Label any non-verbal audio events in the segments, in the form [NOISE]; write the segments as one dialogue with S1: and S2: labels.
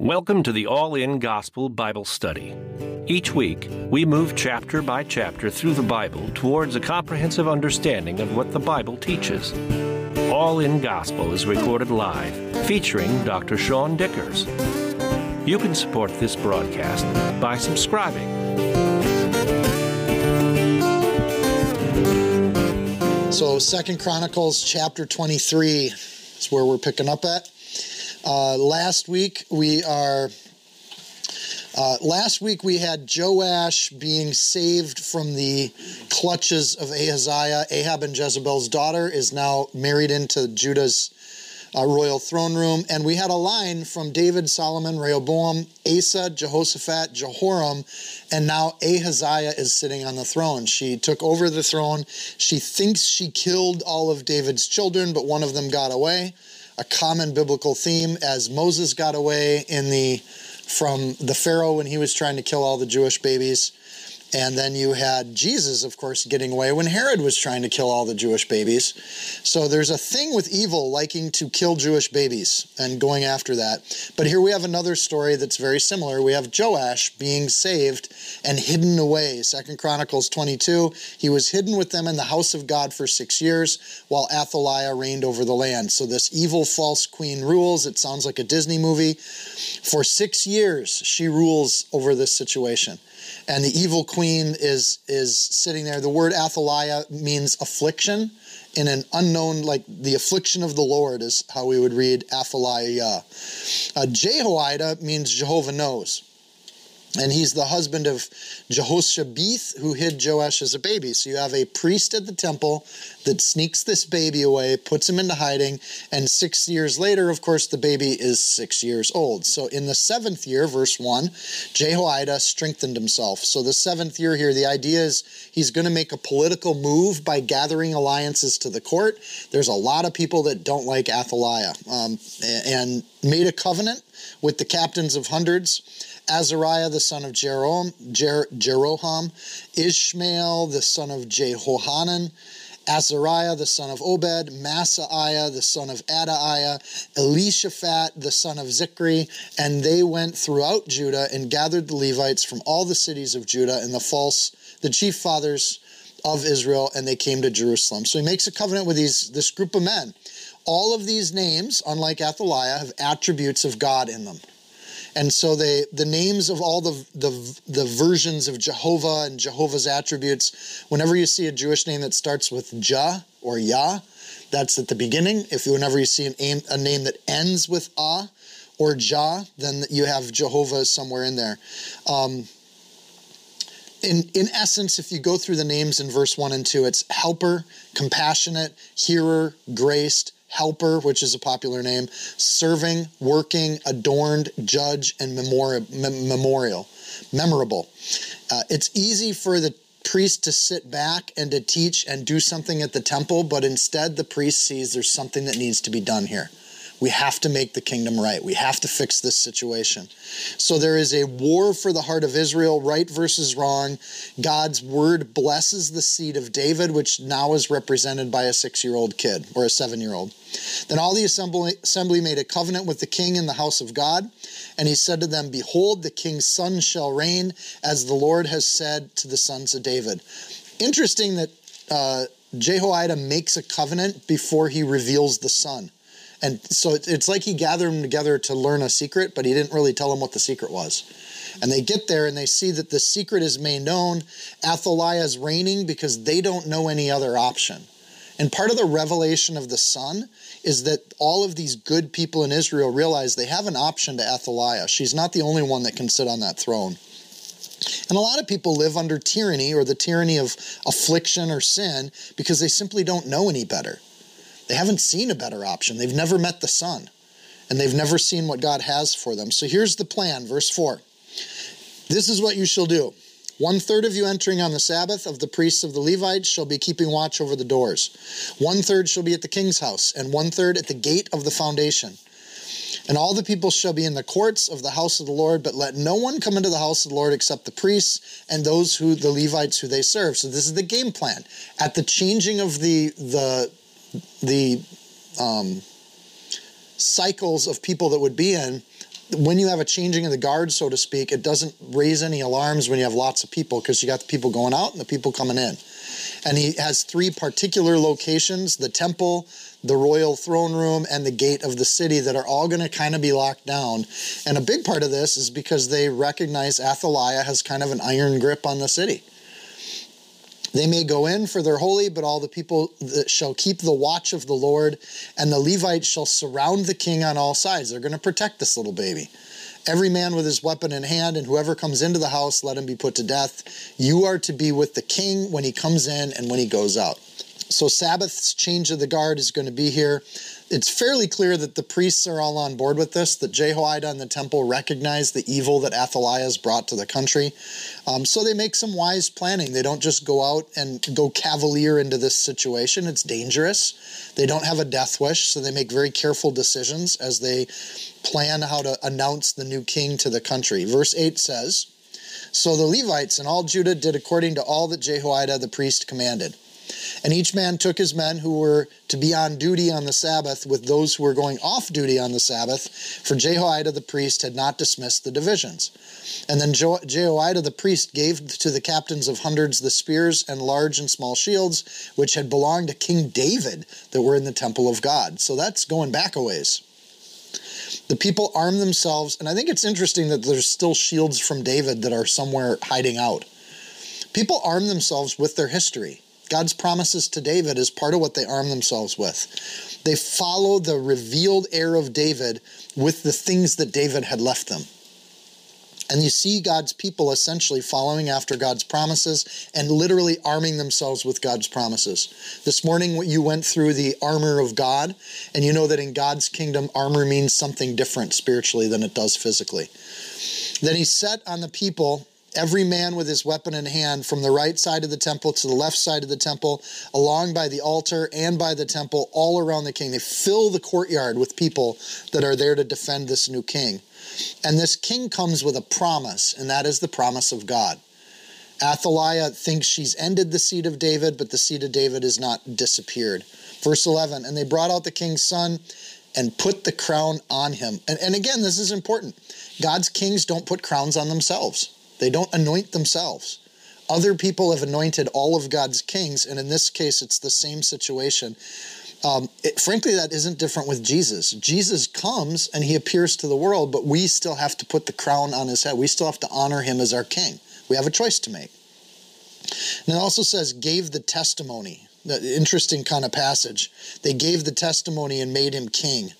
S1: Welcome to the All In Gospel Bible Study. Each week, we move chapter by chapter through the Bible towards a comprehensive understanding of what the Bible teaches. All In Gospel is recorded live, featuring Dr. Seann Dikkers. You can support this broadcast by subscribing.
S2: So, Second Chronicles chapter 23 is where we're picking up at. Uh, last week we are. Uh, last week we had Joash being saved from the clutches of Ahaziah. Ahab and Jezebel's daughter is now married into Judah's uh, royal throne room. And we had a line from David, Solomon, Rehoboam, Asa, Jehoshaphat, Jehoram, and now Ahaziah is sitting on the throne. She took over the throne. She thinks she killed all of David's children, but one of them got away a common biblical theme as Moses got away in the from the Pharaoh when he was trying to kill all the Jewish babies. And then you had Jesus, of course, getting away when Herod was trying to kill all the Jewish babies. So there's a thing with evil liking to kill Jewish babies and going after that. But here we have another story that's very similar. We have Joash being saved and hidden away. Second Chronicles 22. He was hidden with them in the house of God for six years while Athaliah reigned over the land. So this evil false queen rules. It sounds like a Disney movie. For six years, she rules over this situation and the evil queen is is sitting there. The word Athaliah means affliction in an unknown, like the affliction of the Lord is how we would read Athaliah. Uh, Jehoiada means Jehovah knows and he's the husband of Jehoshabeth, who hid Joash as a baby. So you have a priest at the temple that sneaks this baby away, puts him into hiding, and six years later, of course, the baby is six years old. So in the seventh year, verse 1, Jehoiada strengthened himself. So the seventh year here, the idea is he's going to make a political move by gathering alliances to the court. There's a lot of people that don't like Athaliah um, and made a covenant with the captains of hundreds Azariah the son of Jeroham, Jer- Jeroham, Ishmael the son of Jehohanan, Azariah the son of Obed, Maaseiah the son of Adaiah, Elishaphat the son of Zichri, and they went throughout Judah and gathered the Levites from all the cities of Judah and the false, the chief fathers of Israel, and they came to Jerusalem. So he makes a covenant with these this group of men. All of these names, unlike Athaliah, have attributes of God in them. And so they the names of all the, the the versions of Jehovah and Jehovah's attributes, whenever you see a Jewish name that starts with Jah or Yah, that's at the beginning. If you, whenever you see an aim, a name that ends with Ah or Jah, then you have Jehovah somewhere in there. Um, in, in essence, if you go through the names in verse 1 and 2, it's helper, compassionate, hearer, graced, helper, which is a popular name, serving, working, adorned, judge, and memorial, memorial memorable. Uh, it's easy for the priest to sit back and to teach and do something at the temple, but instead the priest sees there's something that needs to be done here. We have to make the kingdom right. We have to fix this situation. So there is a war for the heart of Israel, right versus wrong. God's word blesses the seed of David, which now is represented by a six year old kid or a seven year old. Then all the assembly, assembly made a covenant with the king in the house of God. And he said to them, Behold, the king's son shall reign, as the Lord has said to the sons of David. Interesting that uh, Jehoiada makes a covenant before he reveals the son. And so it's like he gathered them together to learn a secret, but he didn't really tell them what the secret was. And they get there and they see that the secret is made known. Athaliah is reigning because they don't know any other option. And part of the revelation of the Son is that all of these good people in Israel realize they have an option to Athaliah. She's not the only one that can sit on that throne. And a lot of people live under tyranny or the tyranny of affliction or sin because they simply don't know any better. They haven't seen a better option. They've never met the Son, and they've never seen what God has for them. So here's the plan, verse 4. This is what you shall do. One third of you entering on the Sabbath of the priests of the Levites shall be keeping watch over the doors. One third shall be at the king's house, and one third at the gate of the foundation. And all the people shall be in the courts of the house of the Lord, but let no one come into the house of the Lord except the priests and those who the Levites who they serve. So this is the game plan. At the changing of the the the um, cycles of people that would be in, when you have a changing of the guard, so to speak, it doesn't raise any alarms when you have lots of people because you got the people going out and the people coming in. And he has three particular locations the temple, the royal throne room, and the gate of the city that are all going to kind of be locked down. And a big part of this is because they recognize Athaliah has kind of an iron grip on the city. They may go in for their holy, but all the people that shall keep the watch of the Lord, and the Levites shall surround the king on all sides. They're going to protect this little baby. Every man with his weapon in hand, and whoever comes into the house, let him be put to death. You are to be with the king when he comes in and when he goes out. So, Sabbath's change of the guard is going to be here it's fairly clear that the priests are all on board with this, that Jehoiada and the temple recognize the evil that Athaliah has brought to the country. Um, so they make some wise planning. They don't just go out and go cavalier into this situation. It's dangerous. They don't have a death wish, so they make very careful decisions as they plan how to announce the new king to the country. Verse 8 says, So the Levites and all Judah did according to all that Jehoiada the priest commanded. And each man took his men who were to be on duty on the Sabbath with those who were going off duty on the Sabbath, for Jehoiada the priest had not dismissed the divisions. And then Jehoiada the priest gave to the captains of hundreds the spears and large and small shields, which had belonged to King David that were in the temple of God. So that's going back a ways. The people arm themselves, and I think it's interesting that there's still shields from David that are somewhere hiding out. People arm themselves with their history. God's promises to David is part of what they arm themselves with. They follow the revealed heir of David with the things that David had left them. And you see God's people essentially following after God's promises and literally arming themselves with God's promises. This morning, you went through the armor of God, and you know that in God's kingdom, armor means something different spiritually than it does physically. Then he set on the people every man with his weapon in hand from the right side of the temple to the left side of the temple, along by the altar and by the temple, all around the king. They fill the courtyard with people that are there to defend this new king. And this king comes with a promise, and that is the promise of God. Athaliah thinks she's ended the seed of David, but the seed of David is not disappeared. Verse 11 And they brought out the king's son and put the crown on him. And, and again, this is important. God's kings don't put crowns on themselves. They don't anoint themselves. Other people have anointed all of God's kings, and in this case, it's the same situation. Um, it, frankly, that isn't different with Jesus. Jesus comes and he appears to the world, but we still have to put the crown on his head. We still have to honor him as our king. We have a choice to make. And it also says, gave the testimony. The interesting kind of passage. They gave the testimony and made him king.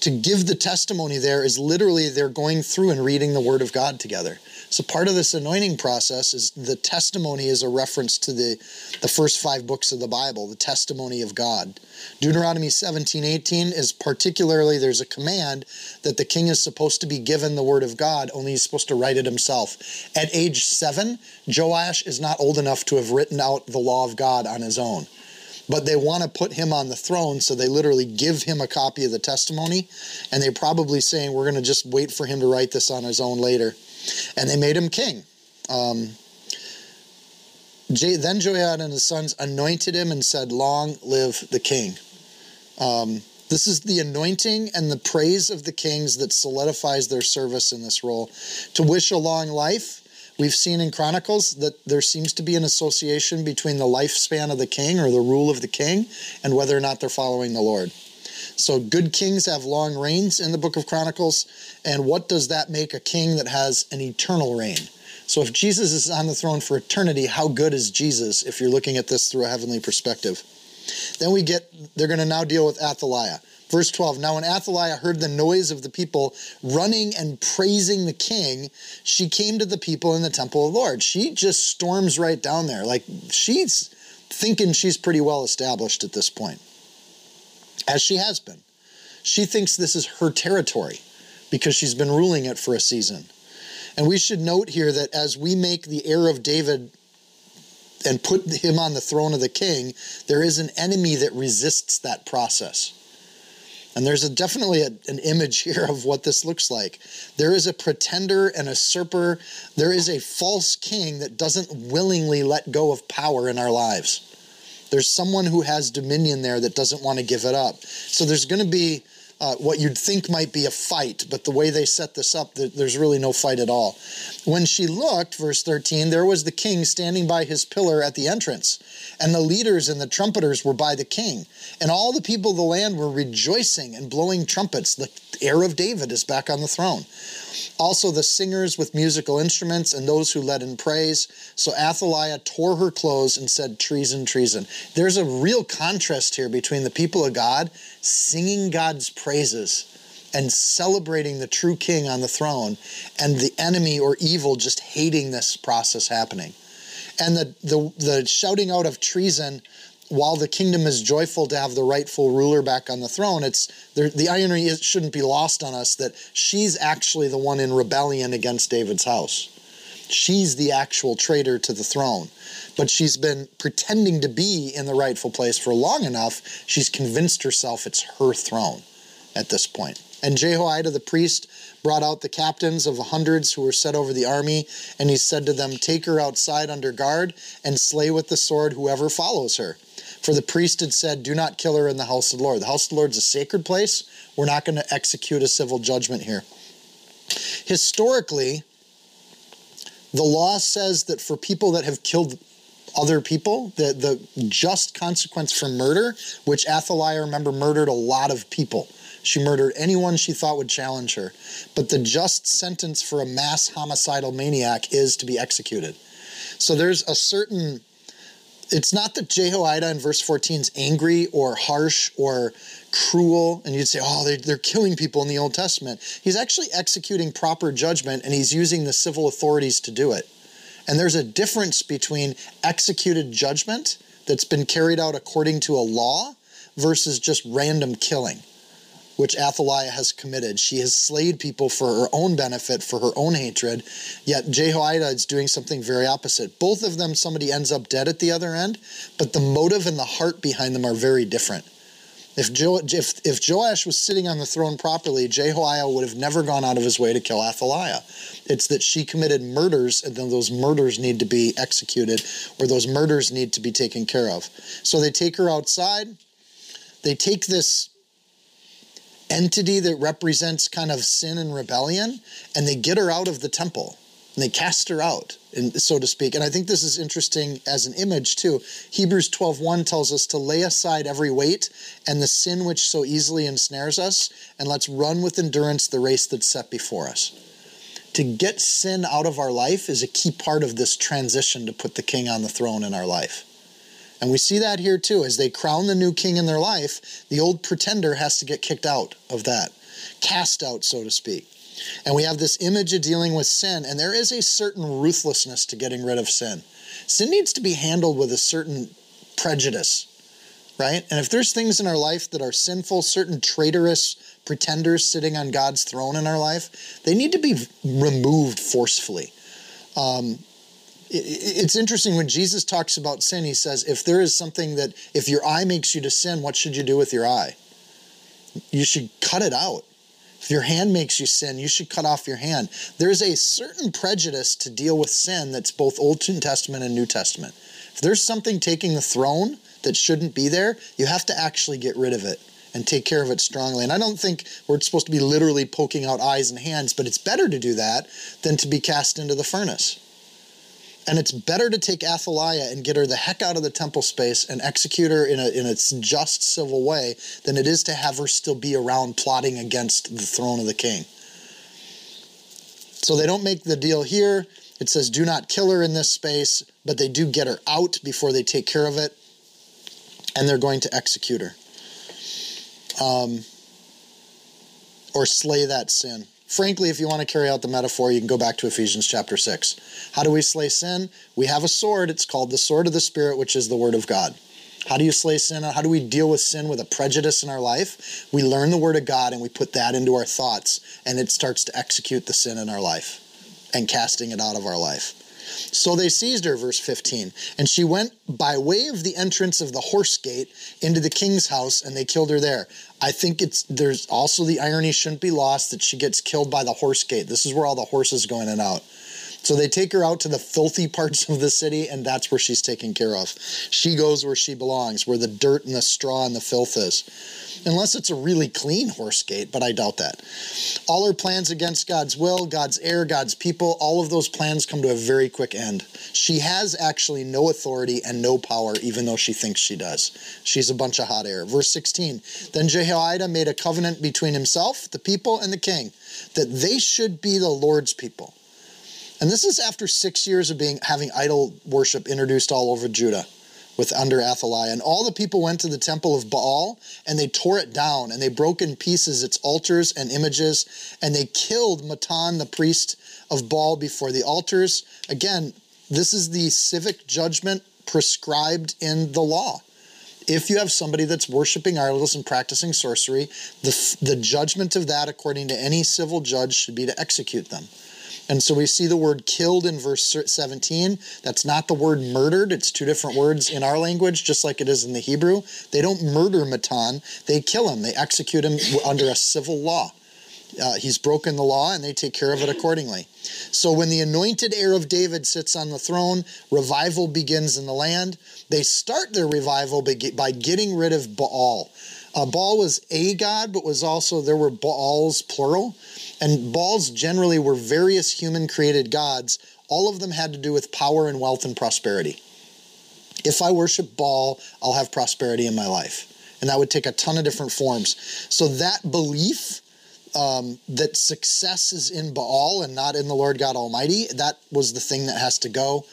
S2: To give the testimony there is literally they're going through and reading the word of God together. So part of this anointing process is the testimony is a reference to the, the first five books of the Bible, the testimony of God. Deuteronomy 17, 18 is particularly, there's a command that the king is supposed to be given the word of God, only he's supposed to write it himself. At age seven, Joash is not old enough to have written out the law of God on his own but they want to put him on the throne, so they literally give him a copy of the testimony, and they're probably saying, We're going to just wait for him to write this on his own later and they made him king. Um, then Joiada and his sons anointed him and said, Long live the king. Um, this is the anointing and the praise of the kings that solidifies their service in this role. To wish a long life, we've seen in Chronicles that there seems to be an association between the lifespan of the king or the rule of the king and whether or not they're following the Lord. So good kings have long reigns in the book of Chronicles. And what does that make a king that has an eternal reign? So if Jesus is on the throne for eternity, how good is Jesus if you're looking at this through a heavenly perspective? Then we get, they're going to now deal with Athaliah. Verse 12 Now, when Athaliah heard the noise of the people running and praising the king, she came to the people in the temple of the Lord. She just storms right down there. Like she's thinking she's pretty well established at this point as she has been. She thinks this is her territory because she's been ruling it for a season. And we should note here that as we make the heir of David and put him on the throne of the king, there is an enemy that resists that process. And there's a, definitely a, an image [LAUGHS] here of what this looks like. There is a pretender and a usurper. There is a false king that doesn't willingly let go of power in our lives. There's someone who has dominion there that doesn't want to give it up. So there's going to be uh, what you'd think might be a fight, but the way they set this up, there's really no fight at all. When she looked, verse 13, there was the king standing by his pillar at the entrance, and the leaders and the trumpeters were by the king, and all the people of the land were rejoicing and blowing trumpets. The heir of David is back on the throne. Also, the singers with musical instruments and those who led in praise. So Athaliah tore her clothes and said, Treason, treason. There's a real contrast here between the people of God singing God's praises and celebrating the true king on the throne and the enemy or evil just hating this process happening. And the, the, the shouting out of treason while the kingdom is joyful to have the rightful ruler back on the throne, it's the irony is, shouldn't be lost on us that she's actually the one in rebellion against David's house. She's the actual traitor to the throne. But she's been pretending to be in the rightful place for long enough, she's convinced herself it's her throne at this point. And Jehoiada the priest brought out the captains of the hundreds who were set over the army, and he said to them, Take her outside under guard and slay with the sword whoever follows her. For the priest had said, Do not kill her in the house of the Lord. The house of the Lord is a sacred place. We're not going to execute a civil judgment here. Historically, the law says that for people that have killed other people, the, the just consequence for murder, which Athaliah, remember, murdered a lot of people. She murdered anyone she thought would challenge her. But the just sentence for a mass homicidal maniac is to be executed. So there's a certain it's not that Jehoiada in verse 14 is angry or harsh or cruel, and you'd say, oh, they're, they're killing people in the Old Testament. He's actually executing proper judgment, and he's using the civil authorities to do it. And there's a difference between executed judgment that's been carried out according to a law versus just random killing which Athaliah has committed. She has slayed people for her own benefit, for her own hatred, yet Jehoiada is doing something very opposite. Both of them, somebody ends up dead at the other end, but the motive and the heart behind them are very different. If, jo- if, if Joash was sitting on the throne properly, Jehoiada would have never gone out of his way to kill Athaliah. It's that she committed murders, and then those murders need to be executed, or those murders need to be taken care of. So they take her outside. They take this entity that represents kind of sin and rebellion, and they get her out of the temple and they cast her out, so to speak. And I think this is interesting as an image too. Hebrews 12:1 tells us to lay aside every weight and the sin which so easily ensnares us, and let's run with endurance the race that's set before us. To get sin out of our life is a key part of this transition to put the king on the throne in our life. And we see that here too. As they crown the new king in their life, the old pretender has to get kicked out of that, cast out, so to speak. And we have this image of dealing with sin, and there is a certain ruthlessness to getting rid of sin. Sin needs to be handled with a certain prejudice, right? And if there's things in our life that are sinful, certain traitorous pretenders sitting on God's throne in our life, they need to be removed forcefully. Um, it's interesting when Jesus talks about sin, he says, if there is something that, if your eye makes you to sin, what should you do with your eye? You should cut it out. If your hand makes you sin, you should cut off your hand. There's a certain prejudice to deal with sin that's both Old Testament and New Testament. If there's something taking the throne that shouldn't be there, you have to actually get rid of it and take care of it strongly. And I don't think we're supposed to be literally poking out eyes and hands, but it's better to do that than to be cast into the furnace. And it's better to take Athaliah and get her the heck out of the temple space and execute her in a in a just civil way than it is to have her still be around plotting against the throne of the king. So they don't make the deal here. It says, do not kill her in this space, but they do get her out before they take care of it, and they're going to execute her. Um, or slay that sin. Frankly, if you want to carry out the metaphor, you can go back to Ephesians chapter 6. How do we slay sin? We have a sword. It's called the sword of the Spirit, which is the Word of God. How do you slay sin? How do we deal with sin with a prejudice in our life? We learn the Word of God and we put that into our thoughts, and it starts to execute the sin in our life and casting it out of our life. So they seized her, verse 15, and she went by way of the entrance of the horse gate into the king's house, and they killed her there. I think it's there's also the irony shouldn't be lost that she gets killed by the horse gate. This is where all the horses go in and out. So they take her out to the filthy [LAUGHS] parts of the city, and that's where she's taken care of. She goes where she belongs, where the dirt and the straw and the filth is. Unless it's a really clean horse gate, but I doubt that. All her plans against God's will, God's heir, God's people, all of those plans come to a very quick end. She has actually no authority and no power, even though she thinks she does. She's a bunch of hot air. Verse 16 Then Jehoiada made a covenant between himself, the people, and the king, that they should be the Lord's people. And this is after six years of being having idol worship introduced all over Judah with under Athaliah. And all the people went to the temple of Baal and they tore it down and they broke in pieces its altars and images and they killed Mattan, the priest of Baal, before the altars. Again, this is the civic judgment prescribed in the law. If you have somebody that's worshiping idols and practicing sorcery, the, the judgment of that, according to any civil judge, should be to execute them. And so we see the word killed in verse 17. That's not the word murdered. It's two different words in our language, just like it is in the Hebrew. They don't murder Mattan, they kill him, they execute him under a civil law. Uh, he's broken the law and they take care of it accordingly. So when the anointed heir of David sits on the throne, revival begins in the land. They start their revival by getting rid of Baal. Uh, Baal was a god, but was also, there were Baals, plural. And Baals generally were various human created gods. All of them had to do with power and wealth and prosperity. If I worship Baal, I'll have prosperity in my life. And that would take a ton of different forms. So that belief um, that success is in Baal and not in the Lord God Almighty, that was the thing that has to go.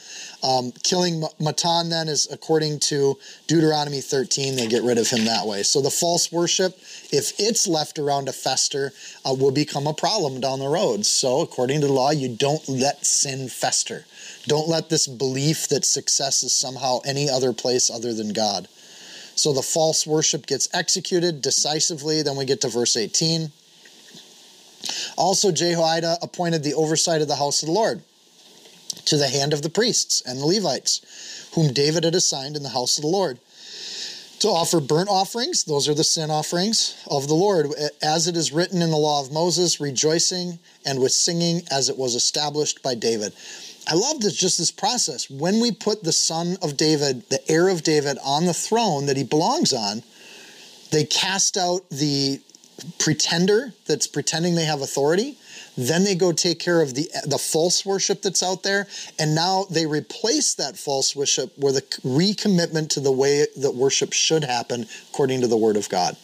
S2: Um, killing Mattan then is according to Deuteronomy 13, they get rid of him that way. So the false worship, if it's left around to fester, uh, will become a problem down the road. So according to the law, you don't let sin fester. Don't let this belief that success is somehow any other place other than God. So the false worship gets executed decisively. Then we get to verse 18. Also, Jehoiada appointed the oversight of the house of the Lord to the hand of the priests and the Levites, whom David had assigned in the house of the Lord, to offer burnt offerings. Those are the sin offerings of the Lord, as it is written in the law of Moses, rejoicing and with singing as it was established by David. I love this just this process. When we put the son of David, the heir of David, on the throne that he belongs on, they cast out the pretender that's pretending they have authority then they go take care of the the false worship that's out there, and now they replace that false worship with a recommitment to the way that worship should happen according to the Word of God.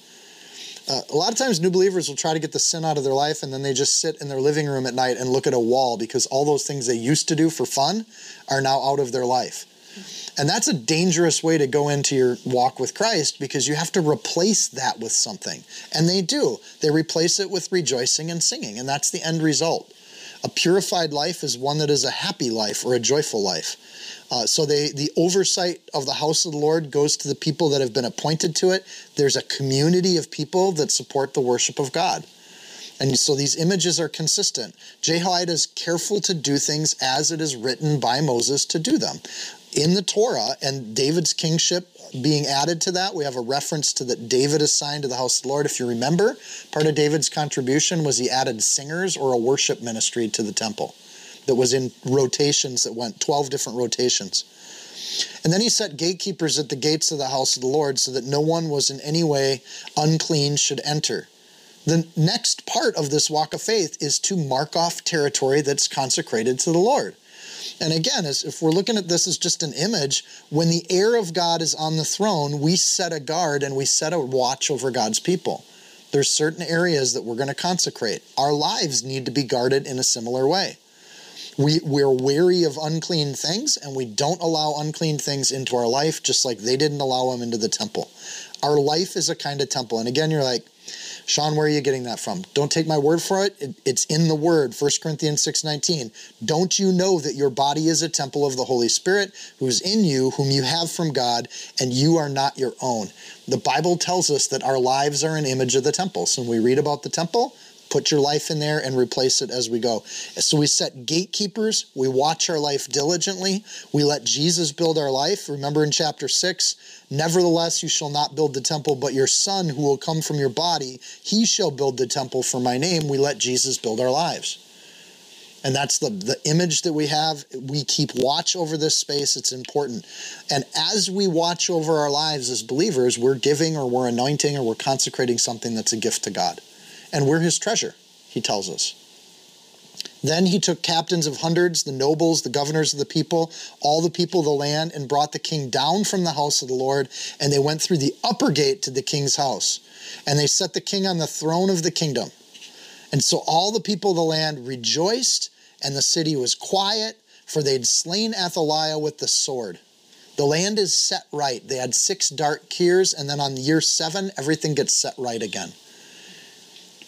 S2: Uh, a lot of times, new believers will try to get the sin out of their life, and then they just sit in their living room at night and look at a wall because all those things they used to do for fun are now out of their life. And that's a dangerous way to go into your walk with Christ because you have to replace that with something. And they do. They replace it with rejoicing and singing, and that's the end result. A purified life is one that is a happy life or a joyful life. Uh, so they, the oversight of the house of the Lord goes to the people that have been appointed to it. There's a community of people that support the worship of God. And so these images are consistent. Jehoiada is careful to do things as it is written by Moses to do them in the Torah and David's kingship being added to that. We have a reference to that David assigned to the house of the Lord. If you remember, part of David's contribution was he added singers or a worship ministry to the temple that was in rotations that went 12 different rotations. And then he set gatekeepers at the gates of the house of the Lord so that no one was in any way unclean should enter. The next part of this walk of faith is to mark off territory that's consecrated to the Lord. And again, as if we're looking at this as just an image, when the heir of God is on the throne, we set a guard and we set a watch over God's people. There's certain areas that we're going to consecrate. Our lives need to be guarded in a similar way. We, we're wary of unclean things and we don't allow unclean things into our life, just like they didn't allow them into the temple. Our life is a kind of temple. And again, you're like, Seann, where are you getting that from? Don't take my word for it. it it's in the word, 1 Corinthians 6:19. Don't you know that your body is a temple of the Holy Spirit who's in you, whom you have from God, and you are not your own? The Bible tells us that our lives are an image of the temple. So when we read about the temple, put your life in there and replace it as we go. So we set gatekeepers, we watch our life diligently, we let Jesus build our life. Remember in chapter 6, nevertheless you shall not build the temple, but your son who will come from your body, he shall build the temple for my name. We let Jesus build our lives. And that's the, the image that we have. We keep watch over this space. It's important. And as we watch over our lives as believers, we're giving or we're anointing or we're consecrating something that's a gift to God. And we're his treasure, he tells us. Then he took captains of hundreds, the nobles, the governors of the people, all the people of the land, and brought the king down from the house of the Lord. And they went through the upper gate to the king's house. And they set the king on the throne of the kingdom. And so all the people of the land rejoiced, and the city was quiet, for they'd slain Athaliah with the sword. The land is set right. They had six dark years, and then on year seven, everything gets set right again.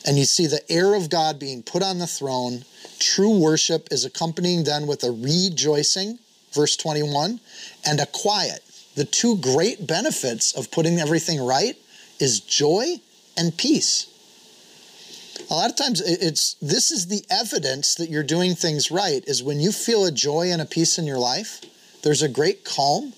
S2: And you see the heir of God being put on the throne True worship is accompanying then with a rejoicing, verse 21, and a quiet. The two great benefits of putting everything right is joy and peace. A lot of times it's this is the evidence that you're doing things right is when you feel a joy and a peace in your life, there's a great calm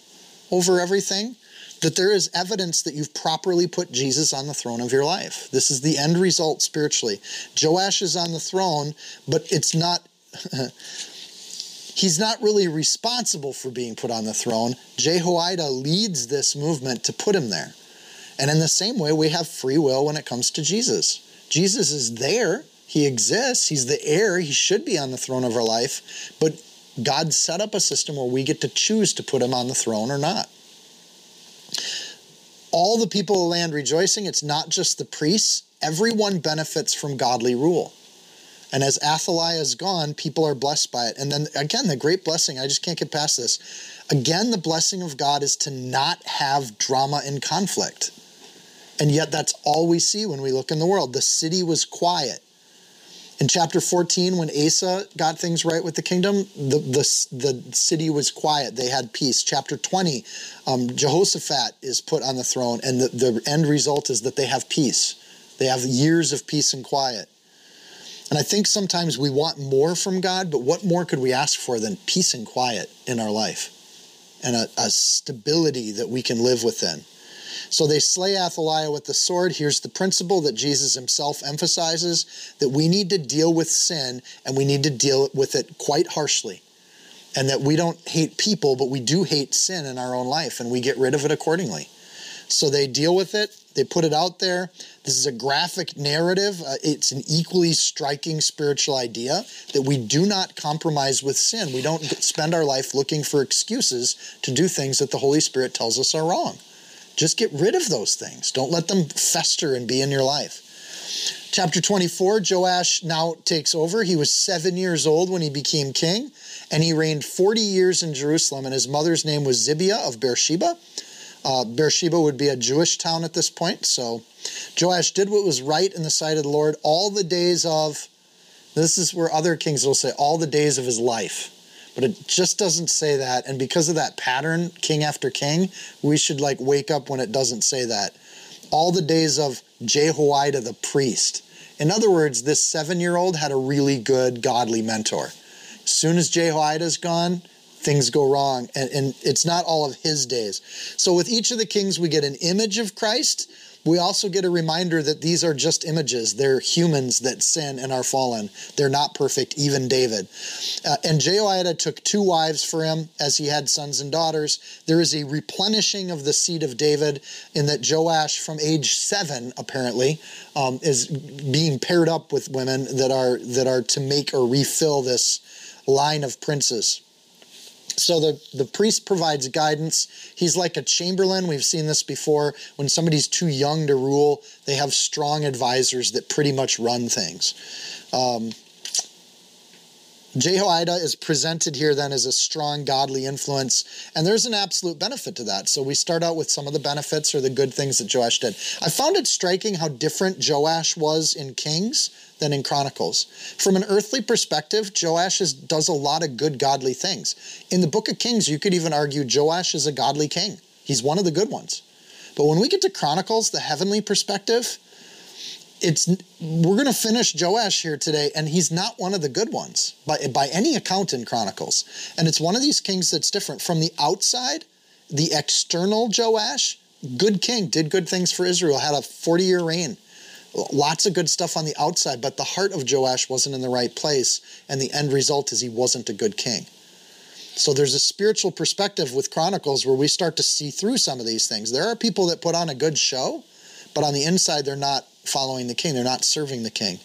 S2: over everything that there is evidence that you've properly put Jesus on the throne of your life. This is the end result spiritually. Joash is on the throne, but it's not. [LAUGHS] he's not really responsible for being put on the throne. Jehoiada leads this movement to put him there. And in the same way, we have free will when it comes to Jesus. Jesus is there, he exists, he's the heir, he should be on the throne of our life, but God set up a system where we get to choose to put him on the throne or not all the people of the land rejoicing. It's not just the priests. Everyone benefits from godly rule. And as Athaliah is gone, people are blessed by it. And then again, the great blessing, I just can't get past this. Again, the blessing of God is to not have drama and conflict. And yet, that's all we see when we look in the world. The city was quiet. In chapter 14, when Asa got things right with the kingdom, the, the, the city was quiet. They had peace. Chapter 20, um, Jehoshaphat is put on the throne, and the, the end result is that they have peace. They have years of peace and quiet. And I think sometimes we want more from God, but what more could we ask for than peace and quiet in our life and a, a stability that we can live within? So they slay Athaliah with the sword. Here's the principle that Jesus himself emphasizes that we need to deal with sin and we need to deal with it quite harshly. And that we don't hate people, but we do hate sin in our own life and we get rid of it accordingly. So they deal with it, they put it out there. This is a graphic narrative. Uh, it's an equally striking spiritual idea that we do not compromise with sin. We don't spend our life looking for excuses to do things that the Holy Spirit tells us are wrong. Just get rid of those things. Don't let them fester and be in your life. Chapter 24, Joash now takes over. He was seven years old when he became king, and he reigned 40 years in Jerusalem, and his mother's name was Zibiah of Beersheba. Uh, Beersheba would be a Jewish town at this point. So Joash did what was right in the sight of the Lord all the days of, this is where other kings will say, all the days of his life but it just doesn't say that. And because of that pattern, king after king, we should like wake up when it doesn't say that. All the days of Jehoiada the priest. In other words, this seven year old had a really good godly mentor. As soon as Jehoiada's gone, things go wrong. And, and it's not all of his days. So with each of the kings, we get an image of Christ we also get a reminder that these are just images. They're humans that sin and are fallen. They're not perfect, even David. Uh, and Jehoiada took two wives for him as he had sons and daughters. There is a replenishing of the seed of David in that Joash, from age seven, apparently, um, is being paired up with women that are that are to make or refill this line of princes. So the, the priest provides guidance. He's like a chamberlain. We've seen this before. When somebody's too young to rule, they have strong advisors that pretty much run things. Um, Jehoiada is presented here then as a strong godly influence, and there's an absolute benefit to that. So we start out with some of the benefits or the good things that Joash did. I found it striking how different Joash was in Kings than in Chronicles. From an earthly perspective, Joash is, does a lot of good godly things. In the book of Kings, you could even argue Joash is a godly king. He's one of the good ones. But when we get to Chronicles, the heavenly perspective, it's we're going to finish Joash here today, and he's not one of the good ones by by any account in Chronicles. And it's one of these kings that's different from the outside. The external Joash, good king, did good things for Israel, had a forty year reign, lots of good stuff on the outside, but the heart of Joash wasn't in the right place, and the end result is he wasn't a good king. So there's a spiritual perspective with Chronicles where we start to see through some of these things. There are people that put on a good show, but on the inside they're not following the king, they're not serving the king.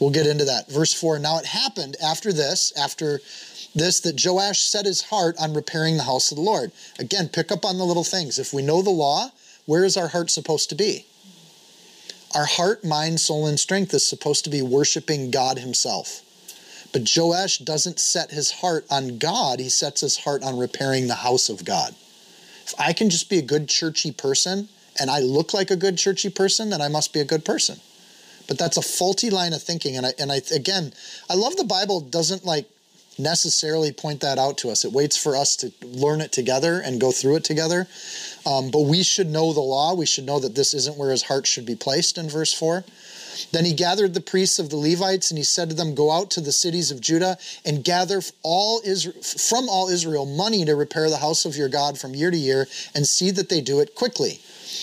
S2: We'll get into that. Verse 4 Now it happened after this, after this, that Joash set his heart on repairing the house of the Lord. Again, pick up on the little things. If we know the law, where is our heart supposed to be? Our heart, mind, soul, and strength is supposed to be worshiping God Himself. But Joash doesn't set his heart on God, he sets his heart on repairing the house of God. If I can just be a good churchy person and I look like a good churchy person, then I must be a good person. But that's a faulty line of thinking. And I, and I, again, I love the Bible doesn't like necessarily point that out to us. It waits for us to learn it together and go through it together. Um, but we should know the law. We should know that this isn't where his heart should be placed in verse 4. Then he gathered the priests of the Levites and he said to them, Go out to the cities of Judah and gather all Israel, from all Israel money to repair the house of your God from year to year and see that they do it quickly.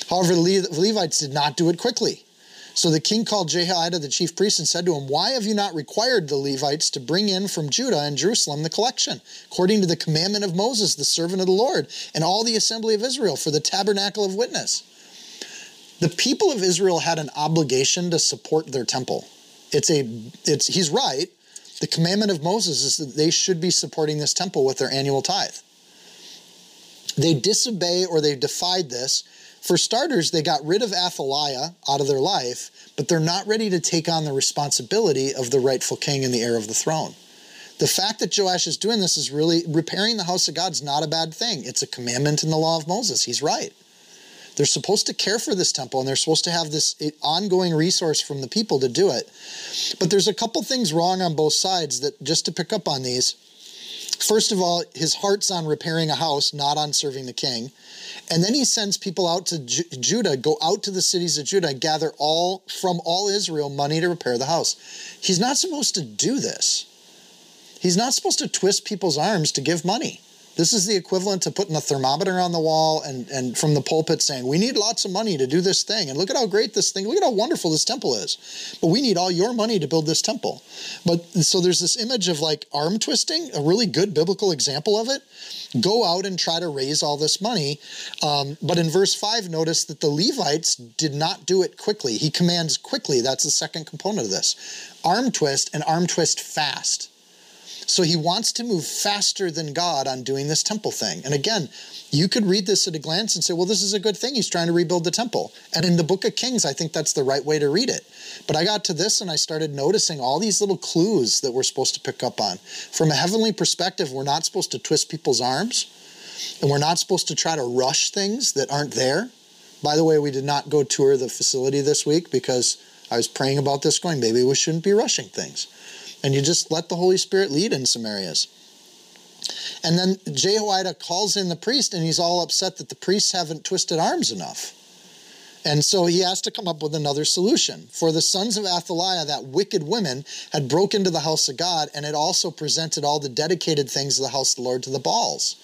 S2: However, the Levites did not do it quickly. So the king called Jehoiada the chief priest and said to him, Why have you not required the Levites to bring in from Judah and Jerusalem the collection, according to the commandment of Moses, the servant of the Lord, and all the assembly of Israel for the tabernacle of witness? The people of Israel had an obligation to support their temple. It's a it's he's right. The commandment of Moses is that they should be supporting this temple with their annual tithe. They disobey or they defied this for starters, they got rid of Athaliah out of their life, but they're not ready to take on the responsibility of the rightful king and the heir of the throne. The fact that Joash is doing this is really repairing the house of God is not a bad thing. It's a commandment in the law of Moses. He's right. They're supposed to care for this temple and they're supposed to have this ongoing resource from the people to do it. But there's a couple things wrong on both sides that just to pick up on these. First of all, his heart's on repairing a house, not on serving the king. And then he sends people out to Ju- Judah, go out to the cities of Judah, gather all from all Israel money to repair the house. He's not supposed to do this. He's not supposed to twist people's arms to give money. This is the equivalent to putting a thermometer on the wall and, and from the pulpit saying, We need lots of money to do this thing. And look at how great this thing, look at how wonderful this temple is. But we need all your money to build this temple. But so there's this image of like arm twisting, a really good biblical example of it. Go out and try to raise all this money. Um, but in verse 5, notice that the Levites did not do it quickly. He commands quickly. That's the second component of this. Arm twist and arm twist fast. So he wants to move faster than God on doing this temple thing. And again, you could read this at a glance and say, well, this is a good thing. He's trying to rebuild the temple. And in the book of Kings, I think that's the right way to read it. But I got to this and I started noticing all these little clues that we're supposed to pick up on. From a heavenly perspective, we're not supposed to twist people's arms. And we're not supposed to try to rush things that aren't there. By the way, we did not go tour the facility this week because I was praying about this, going, maybe we shouldn't be rushing things and you just let the Holy Spirit lead in some areas. And then Jehoiada calls in the priest, and he's all upset that the priests haven't twisted arms enough. And so he has to come up with another solution. For the sons of Athaliah, that wicked women, had broke into the house of God and had also presented all the dedicated things of the house of the Lord to the Baals.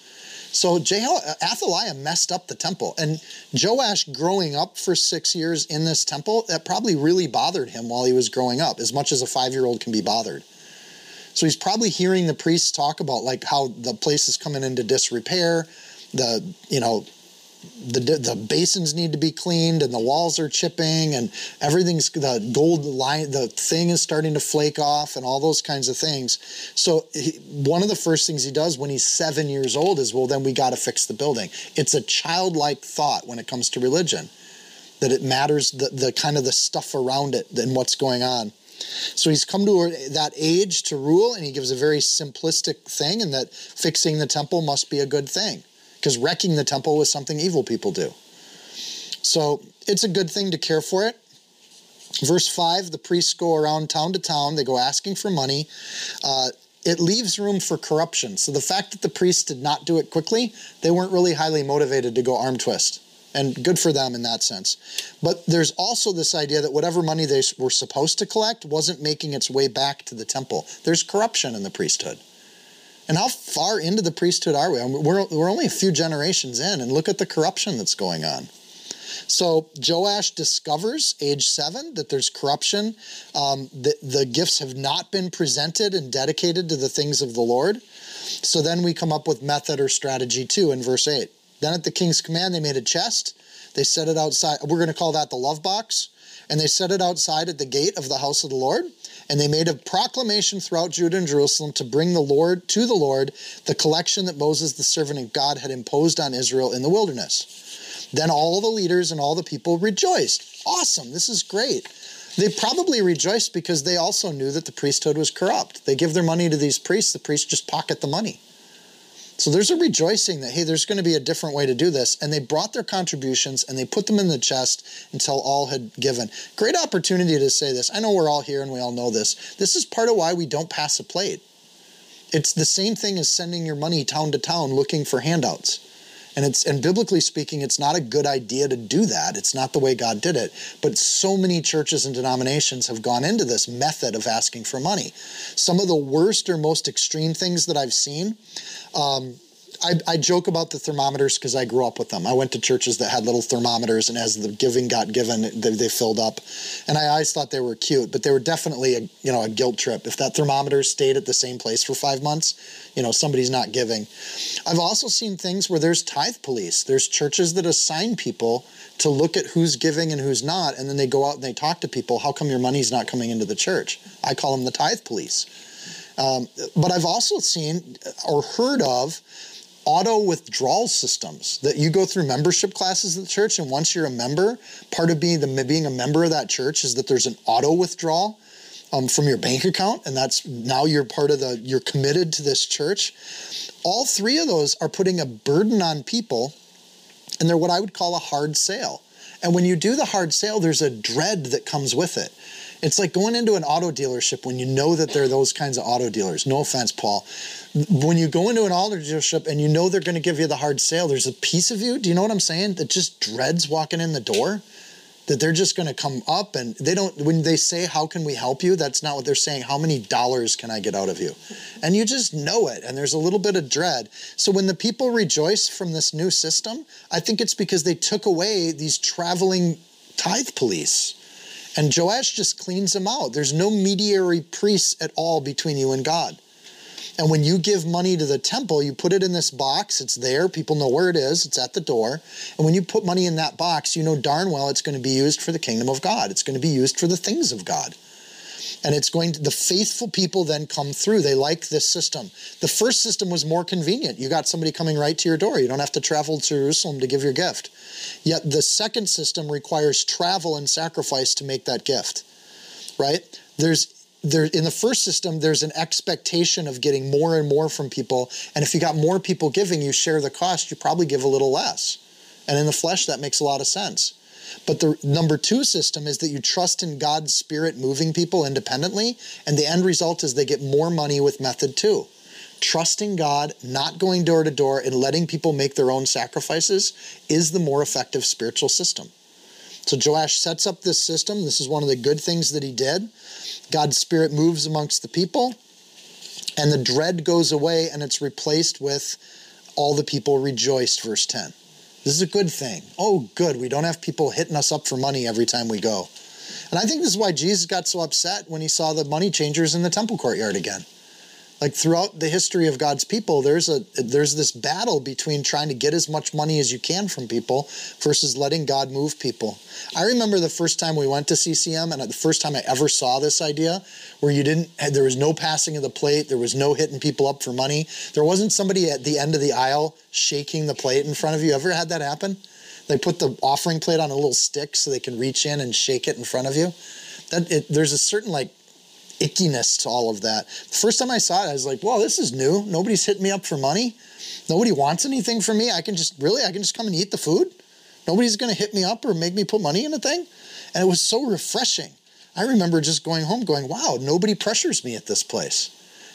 S2: So Jeho- Athaliah messed up the temple. And Joash growing up for six years in this temple, that probably really bothered him while he was growing up, as much as a five year old can be bothered. So he's probably hearing the priests talk about like how the place is coming into disrepair, the, you know, the the basins need to be cleaned and the walls are chipping and everything's the gold line the thing is starting to flake off and all those kinds of things. So he, one of the first things he does when he's seven years old is well then we got to fix the building. It's a childlike thought when it comes to religion that it matters the, the kind of the stuff around it and what's going on. So he's come to that age to rule and he gives a very simplistic thing and that fixing the temple must be a good thing because wrecking the temple was something evil people do. So it's a good thing to care for it. Verse 5 the priests go around town to town, they go asking for money. Uh, it leaves room for corruption. So the fact that the priests did not do it quickly, they weren't really highly motivated to go arm twist. And good for them in that sense. But there's also this idea that whatever money they were supposed to collect wasn't making its way back to the temple. There's corruption in the priesthood. And how far into the priesthood are we? we're, we're only a few generations in, and look at the corruption that's going on. So Joash discovers, age seven, that there's corruption. Um, the, the gifts have not been presented and dedicated to the things of the Lord. So then we come up with method or strategy two in verse eight. Then at the king's command, they made a chest. They set it outside. We're going to call that the love box. And they set it outside at the gate of the house of the Lord. And they made a proclamation throughout Judah and Jerusalem to bring the Lord to the Lord the collection that Moses, the servant of God, had imposed on Israel in the wilderness. Then all the leaders and all the people rejoiced. Awesome, this is great. They probably rejoiced because they also knew that the priesthood was corrupt. They give their money to these priests, the priests just pocket the money. So there's a rejoicing that, hey, there's going to be a different way to do this. And they brought their contributions and they put them in the chest until all had given. Great opportunity to say this. I know we're all here and we all know this. This is part of why we don't pass a plate. It's the same thing as sending your money town to town looking for handouts. And it's and biblically speaking, it's not a good idea to do that. It's not the way God did it. But so many churches and denominations have gone into this method of asking for money. Some of the worst or most extreme things that I've seen um, I, I, joke about the thermometers because I grew up with them. I went to churches that had little thermometers, and as the giving got given, they, they, filled up. And I always thought they were cute, but they were definitely a you know a guilt trip. If that thermometer stayed at the same place for five months, you know somebody's not giving. I've also seen things where there's tithe police. There's churches that assign people to look at who's giving and who's not, and then they go out and they talk to people. How come your money's not coming into the church? I call them the tithe police. Um, but I've also seen or heard of auto withdrawal systems that you go through membership classes at the church, and once you're a member, part of being the being a member of that church is that there's an auto withdrawal um, from your bank account, and that's now you're part of the you're committed to this church. All three of those are putting a burden on people, and they're what I would call a hard sale. And when you do the hard sale, there's a dread that comes with it. It's like going into an auto dealership when you know that they're those kinds of auto dealers. No offense, Paul. When you go into an auto dealership and you know they're going to give you the hard sale, there's a piece of you, do you know what I'm saying, that just dreads walking in the door? That they're just going to come up and they don't, when they say, How can we help you? That's not what they're saying. How many dollars can I get out of you? And you just know it. And there's a little bit of dread. So when the people rejoice from this new system, I think it's because they took away these traveling tithe police and Joash just cleans them out. There's no mediary priests at all between you and God. And when you give money to the temple, you put it in this box. It's there. People know where it is. It's at the door. And when you put money in that box, you know darn well it's going to be used for the kingdom of God. It's going to be used for the things of God. And it's going to, the faithful people then come through. They like this system. The first system was more convenient. You got somebody coming right to your door. You don't have to travel to Jerusalem to give your gift. Yet the second system requires travel and sacrifice to make that gift, right? There's there in the first system there's an expectation of getting more and more from people and if you got more people giving you share the cost you probably give a little less and in the flesh that makes a lot of sense but the number two system is that you trust in god's spirit moving people independently and the end result is they get more money with method two trusting God, not going door to door, and letting people make their own sacrifices is the more effective spiritual system. So Joash sets up this system. This is one of the good things that he did. God's spirit moves amongst the people, and the dread goes away, and it's replaced with all the people rejoiced, verse 10. This is a good thing. Oh, good. We don't have people hitting us up for money every time we go. And I think this is why Jesus got so upset when he saw the money changers in the temple courtyard again like throughout the history of God's people, there's a there's this battle between trying to get as much money as you can from people versus letting God move people. I remember the first time we went to CCM and the first time I ever saw this idea where you didn't there was no passing of the plate, there was no hitting people up for money. There wasn't somebody at the end of the aisle shaking the plate in front of you. Ever had that happen? They put the offering plate on a little stick so they can reach in and shake it in front of you. That it, there's a certain like ickiness to all of that. The first time I saw it, I was like, "Well, this is new. Nobody's hitting me up for money. Nobody wants anything from me. I can just really, I can just come and eat the food. Nobody's going to hit me up or make me put money in a thing." And it was so refreshing. I remember just going home going, "Wow, nobody pressures me at this place."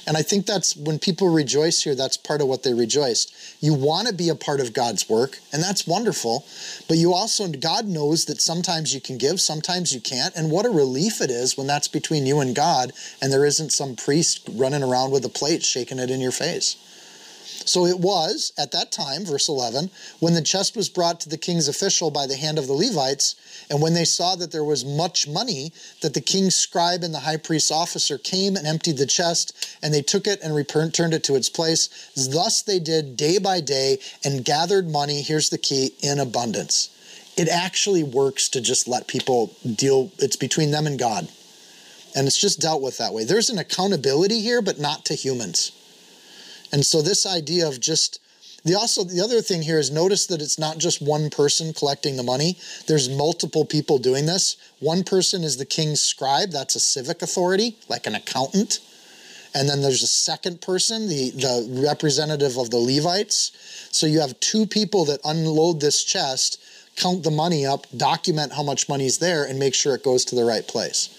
S2: And I think that's when people rejoice here, that's part of what they rejoiced. You want to be a part of God's work, and that's wonderful. But you also, God knows that sometimes you can give, sometimes you can't. And what a relief it is when that's between you and God, and there isn't some priest running around with a plate shaking it in your face. So it was at that time, verse 11, when the chest was brought to the king's official by the hand of the Levites, and when they saw that there was much money, that the king's scribe and the high priest's officer came and emptied the chest, and they took it and returned it to its place. Thus they did day by day and gathered money, here's the key, in abundance. It actually works to just let people deal, it's between them and God. And it's just dealt with that way. There's an accountability here, but not to humans. And so this idea of just the also the other thing here is notice that it's not just one person collecting the money. There's multiple people doing this. One person is the king's scribe, that's a civic authority, like an accountant. And then there's a second person, the, the representative of the Levites. So you have two people that unload this chest, count the money up, document how much money is there, and make sure it goes to the right place.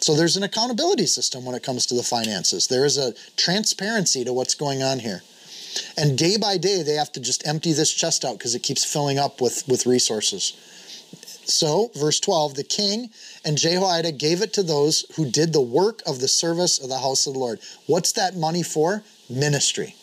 S2: So there's an accountability system when it comes to the finances. There is a transparency to what's going on here. And day by day, they have to just empty this chest out because it keeps filling up with, with resources. So, verse 12, the king and Jehoiada gave it to those who did the work of the service of the house of the Lord. What's that money for? Ministry.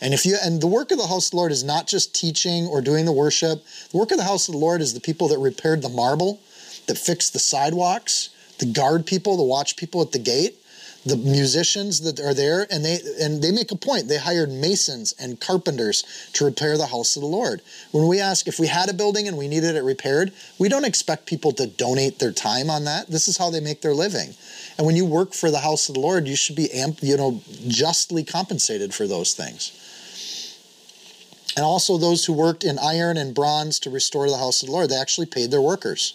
S2: And if you and the work of the house of the Lord is not just teaching or doing the worship. The work of the house of the Lord is the people that repaired the marble, that fixed the sidewalks, the guard people, the watch people at the gate, the musicians that are there, and they and they make a point. They hired masons and carpenters to repair the house of the Lord. When we ask if we had a building and we needed it repaired, we don't expect people to donate their time on that. This is how they make their living. And when you work for the house of the Lord, you should be amp, you know justly compensated for those things. And also those who worked in iron and bronze to restore the house of the Lord, they actually paid their workers.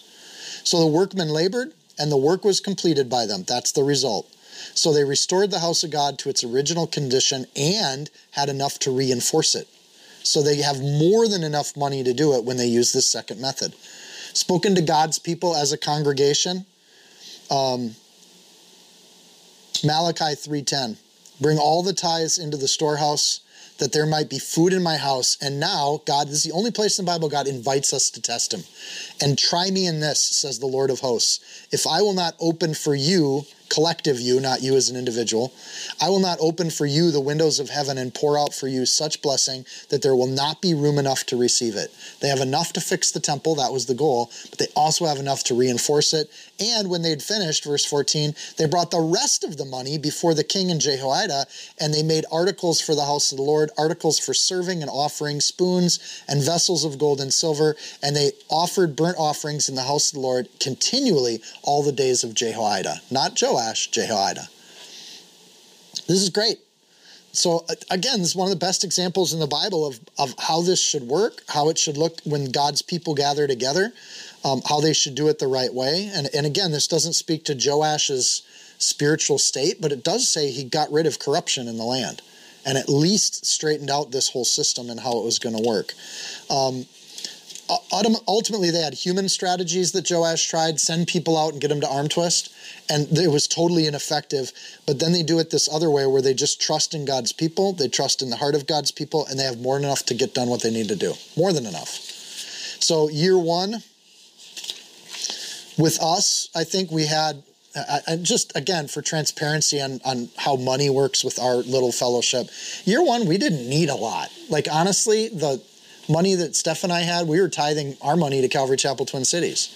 S2: So the workmen labored, and the work was completed by them. That's the result. So they restored the house of God to its original condition and had enough to reinforce it. So they have more than enough money to do it when they use this second method. Spoken to God's people as a congregation, um, Malachi 3:10. Bring all the tithes into the storehouse that there might be food in my house. And now, God, this is the only place in the Bible God invites us to test him. And try me in this, says the Lord of hosts. If I will not open for you collective you, not you as an individual. I will not open for you the windows of heaven and pour out for you such blessing that there will not be room enough to receive it. They have enough to fix the temple, that was the goal, but they also have enough to reinforce it. And when they'd finished, verse 14, they brought the rest of the money before the king and Jehoiada, and they made articles for the house of the Lord, articles for serving and offering, spoons and vessels of gold and silver, and they offered burnt offerings in the house of the Lord continually all the days of Jehoiada. Not Joash Joash, Jehoiada. This is great. So uh, again, this is one of the best examples in the Bible of, of how this should work, how it should look when God's people gather together, um, how they should do it the right way. And, and again, this doesn't speak to Joash's spiritual state, but it does say he got rid of corruption in the land and at least straightened out this whole system and how it was going to work. Um, ultimately they had human strategies that Joash tried, send people out and get them to arm twist, and it was totally ineffective. But then they do it this other way where they just trust in God's people, they trust in the heart of God's people, and they have more than enough to get done what they need to do. More than enough. So year one, with us, I think we had uh, uh, and just again for transparency on, on how money works with our little fellowship year one we didn't need a lot like honestly the money that Steph and I had, we were tithing our money to Calvary Chapel Twin Cities.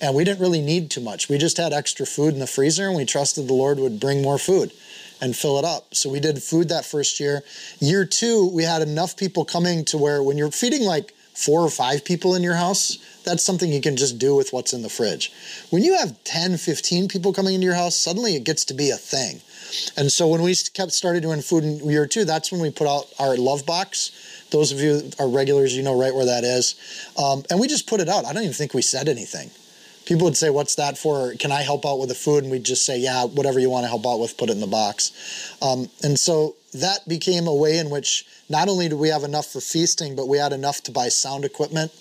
S2: And we didn't really need too much. We just had extra food in the freezer and we trusted the Lord would bring more food and fill it up. So we did food that first year. Year two, we had enough people coming to where when you're feeding like four or five people in your house, that's something you can just do with what's in the fridge. When you have 10, 15 people coming into your house, suddenly it gets to be a thing. And so when we kept started doing food in year two, that's when we put out our love box those of you are regulars, you know right where that is. Um, and we just put it out. I don't even think we said anything. People would say, What's that for? Can I help out with the food? And we'd just say, Yeah, whatever you want to help out with, put it in the box. Um, and so that became a way in which not only do we have enough for feasting, but we had enough to buy sound equipment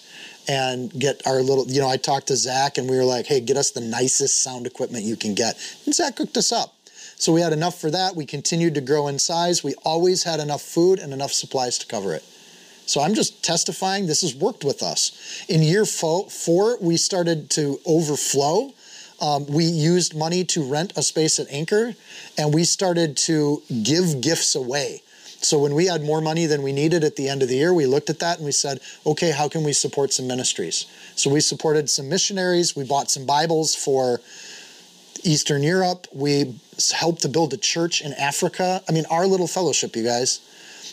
S2: and get our little, you know, I talked to Zach and we were like, hey, get us the nicest sound equipment you can get. And Zach cooked us up. So we had enough for that. We continued to grow in size. We always had enough food and enough supplies to cover it. So I'm just testifying this has worked with us. In year four, we started to overflow. Um, we used money to rent a space at Anchor, and we started to give gifts away. So when we had more money than we needed at the end of the year, we looked at that and we said, okay, how can we support some ministries? So we supported some missionaries. We bought some Bibles for Eastern Europe. We helped to build a church in Africa. I mean, our little fellowship, you guys,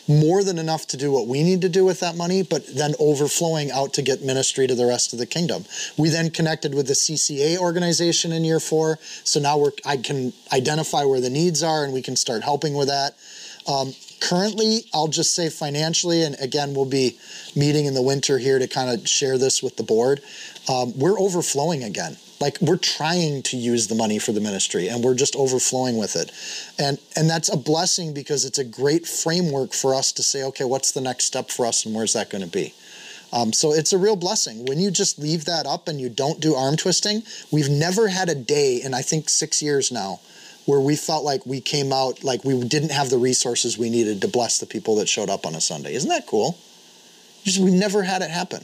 S2: more than enough to do what we need to do with that money, but then overflowing out to get ministry to the rest of the kingdom. We then connected with the CCA organization in year four. So now we're, I can identify where the needs are and we can start helping with that. Um, currently, I'll just say financially, and again, we'll be meeting in the winter here to kind of share this with the board. Um, we're overflowing again like we're trying to use the money for the ministry and we're just overflowing with it. And and that's a blessing because it's a great framework for us to say okay what's the next step for us and where's that going to be? Um, so it's a real blessing. When you just leave that up and you don't do arm twisting we've never had a day in i think six years now where we felt like we came out like we didn't have the resources we needed to bless the people that showed up on a sunday. Isn't that cool? Just we've never had it happen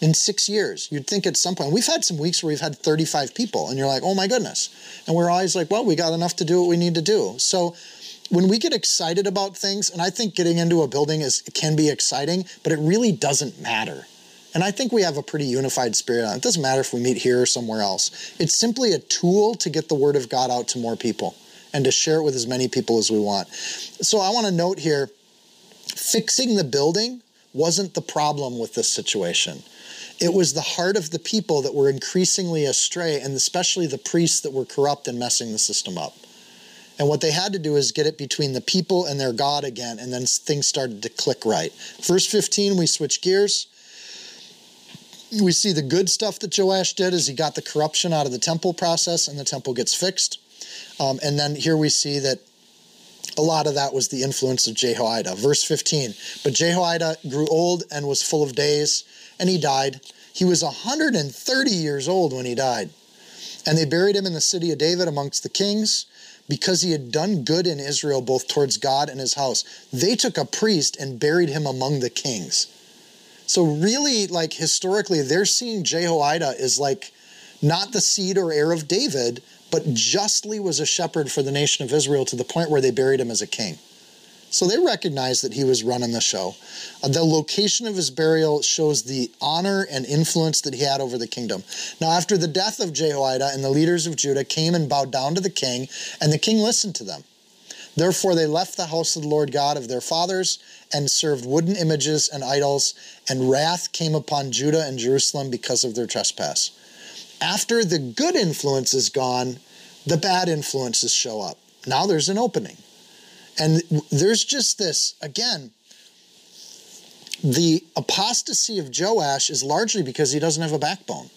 S2: in six years. You'd think at some point, we've had some weeks where we've had 35 people, and you're like, oh my goodness. And we're always like, well, we got enough to do what we need to do. So when we get excited about things, and I think getting into a building is can be exciting, but it really doesn't matter. And I think we have a pretty unified spirit on it. It doesn't matter if we meet here or somewhere else. It's simply a tool to get the word of God out to more people and to share it with as many people as we want. So I want to note here fixing the building wasn't the problem with this situation. It was the heart of the people that were increasingly astray, and especially the priests that were corrupt and messing the system up. And what they had to do is get it between the people and their God again, and then things started to click right. Verse 15, we switch gears. We see the good stuff that Joash did as he got the corruption out of the temple process, and the temple gets fixed. Um, and then here we see that a lot of that was the influence of Jehoiada. Verse 15 But Jehoiada grew old and was full of days and he died. He was 130 years old when he died. And they buried him in the city of David amongst the kings because he had done good in Israel both towards God and his house. They took a priest and buried him among the kings. So, really, like historically, they're seeing Jehoiada as like not the seed or heir of David, but justly was a shepherd for the nation of Israel to the point where they buried him as a king. So they recognized that he was running the show. Uh, the location of his burial shows the honor and influence that he had over the kingdom. Now, after the death of Jehoiada and the leaders of Judah came and bowed down to the king, and the king listened to them. Therefore, they left the house of the Lord God of their fathers and served wooden images and idols, and wrath came upon Judah and Jerusalem because of their trespass. After the good influence is gone, the bad influences show up. Now there's an opening. And there's just this, again, the apostasy of Joash is largely because he doesn't have a backbone.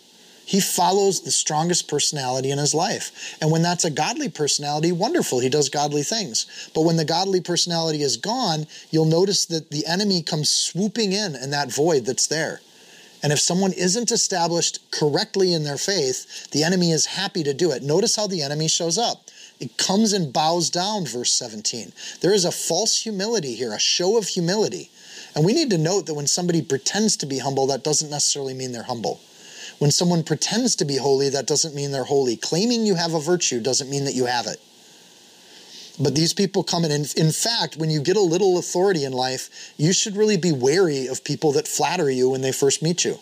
S2: He follows the strongest personality in his life. And when that's a godly personality, wonderful, he does godly things. But when the godly personality is gone, you'll notice that the enemy comes swooping in in that void that's there. And if someone isn't established correctly in their faith, the enemy is happy to do it. Notice how the enemy shows up. It comes and bows down, verse 17. There is a false humility here, a show of humility. And we need to note that when somebody pretends to be humble, that doesn't necessarily mean they're humble. When someone pretends to be holy, that doesn't mean they're holy. Claiming you have a virtue doesn't mean that you have it. But these people come in. And In fact, when you get a little authority in life, you should really be wary of people that flatter you when they first meet you.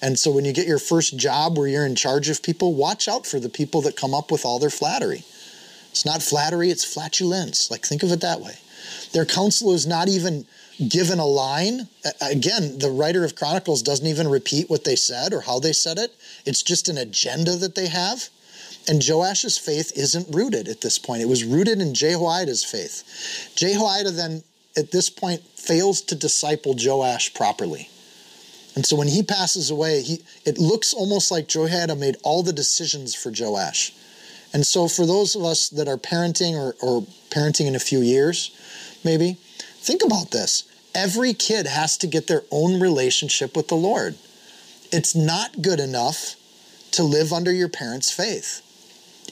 S2: And so when you get your first job where you're in charge of people, watch out for the people that come up with all their flattery. It's not flattery, it's flatulence. Like, think of it that way. Their counsel is not even given a line. Again, the writer of Chronicles doesn't even repeat what they said or how they said it. It's just an agenda that they have. And Joash's faith isn't rooted at this point. It was rooted in Jehoiada's faith. Jehoiada then, at this point, fails to disciple Joash properly. And so when he passes away, he, it looks almost like Jehoiada made all the decisions for Joash. And so, for those of us that are parenting or, or parenting in a few years, maybe, think about this. Every kid has to get their own relationship with the Lord. It's not good enough to live under your parents' faith.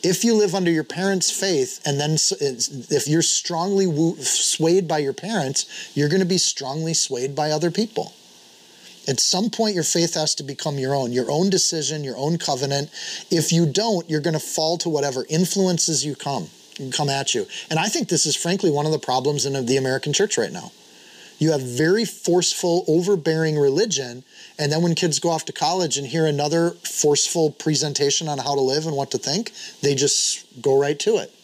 S2: If you live under your parents' faith, and then if you're strongly swayed by your parents, you're going to be strongly swayed by other people. At some point, your faith has to become your own, your own decision, your own covenant. If you don't, you're going to fall to whatever influences you come. come at you. And I think this is frankly one of the problems in the American church right now. You have very forceful, overbearing religion, and then when kids go off to college and hear another forceful presentation on how to live and what to think, they just go right to it.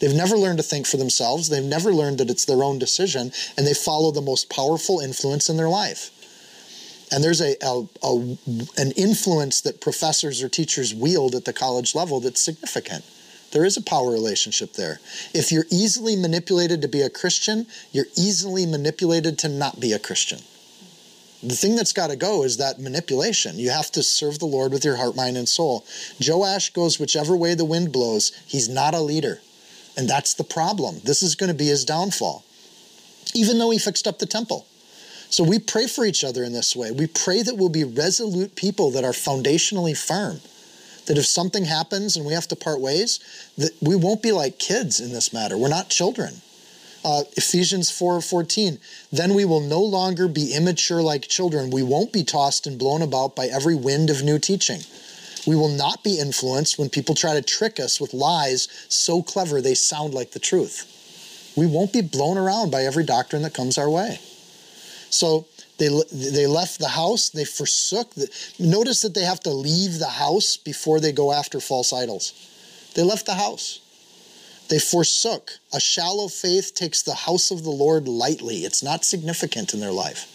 S2: They've never learned to think for themselves. They've never learned that it's their own decision, and they follow the most powerful influence in their life. And there's a, a, a, an influence that professors or teachers wield at the college level that's significant. There is a power relationship there. If you're easily manipulated to be a Christian, you're easily manipulated to not be a Christian. The thing that's got to go is that manipulation. You have to serve the Lord with your heart, mind, and soul. Joash goes whichever way the wind blows. He's not a leader. And that's the problem. This is going to be his downfall, even though he fixed up the temple. So we pray for each other in this way. We pray that we'll be resolute people that are foundationally firm. That if something happens and we have to part ways, that we won't be like kids in this matter. We're not children. Uh, Ephesians 4 14. Then we will no longer be immature like children. We won't be tossed and blown about by every wind of new teaching. We will not be influenced when people try to trick us with lies so clever they sound like the truth. We won't be blown around by every doctrine that comes our way. So they, they left the house, they forsook. The, notice that they have to leave the house before they go after false idols. They left the house. They forsook. A shallow faith takes the house of the Lord lightly, it's not significant in their life.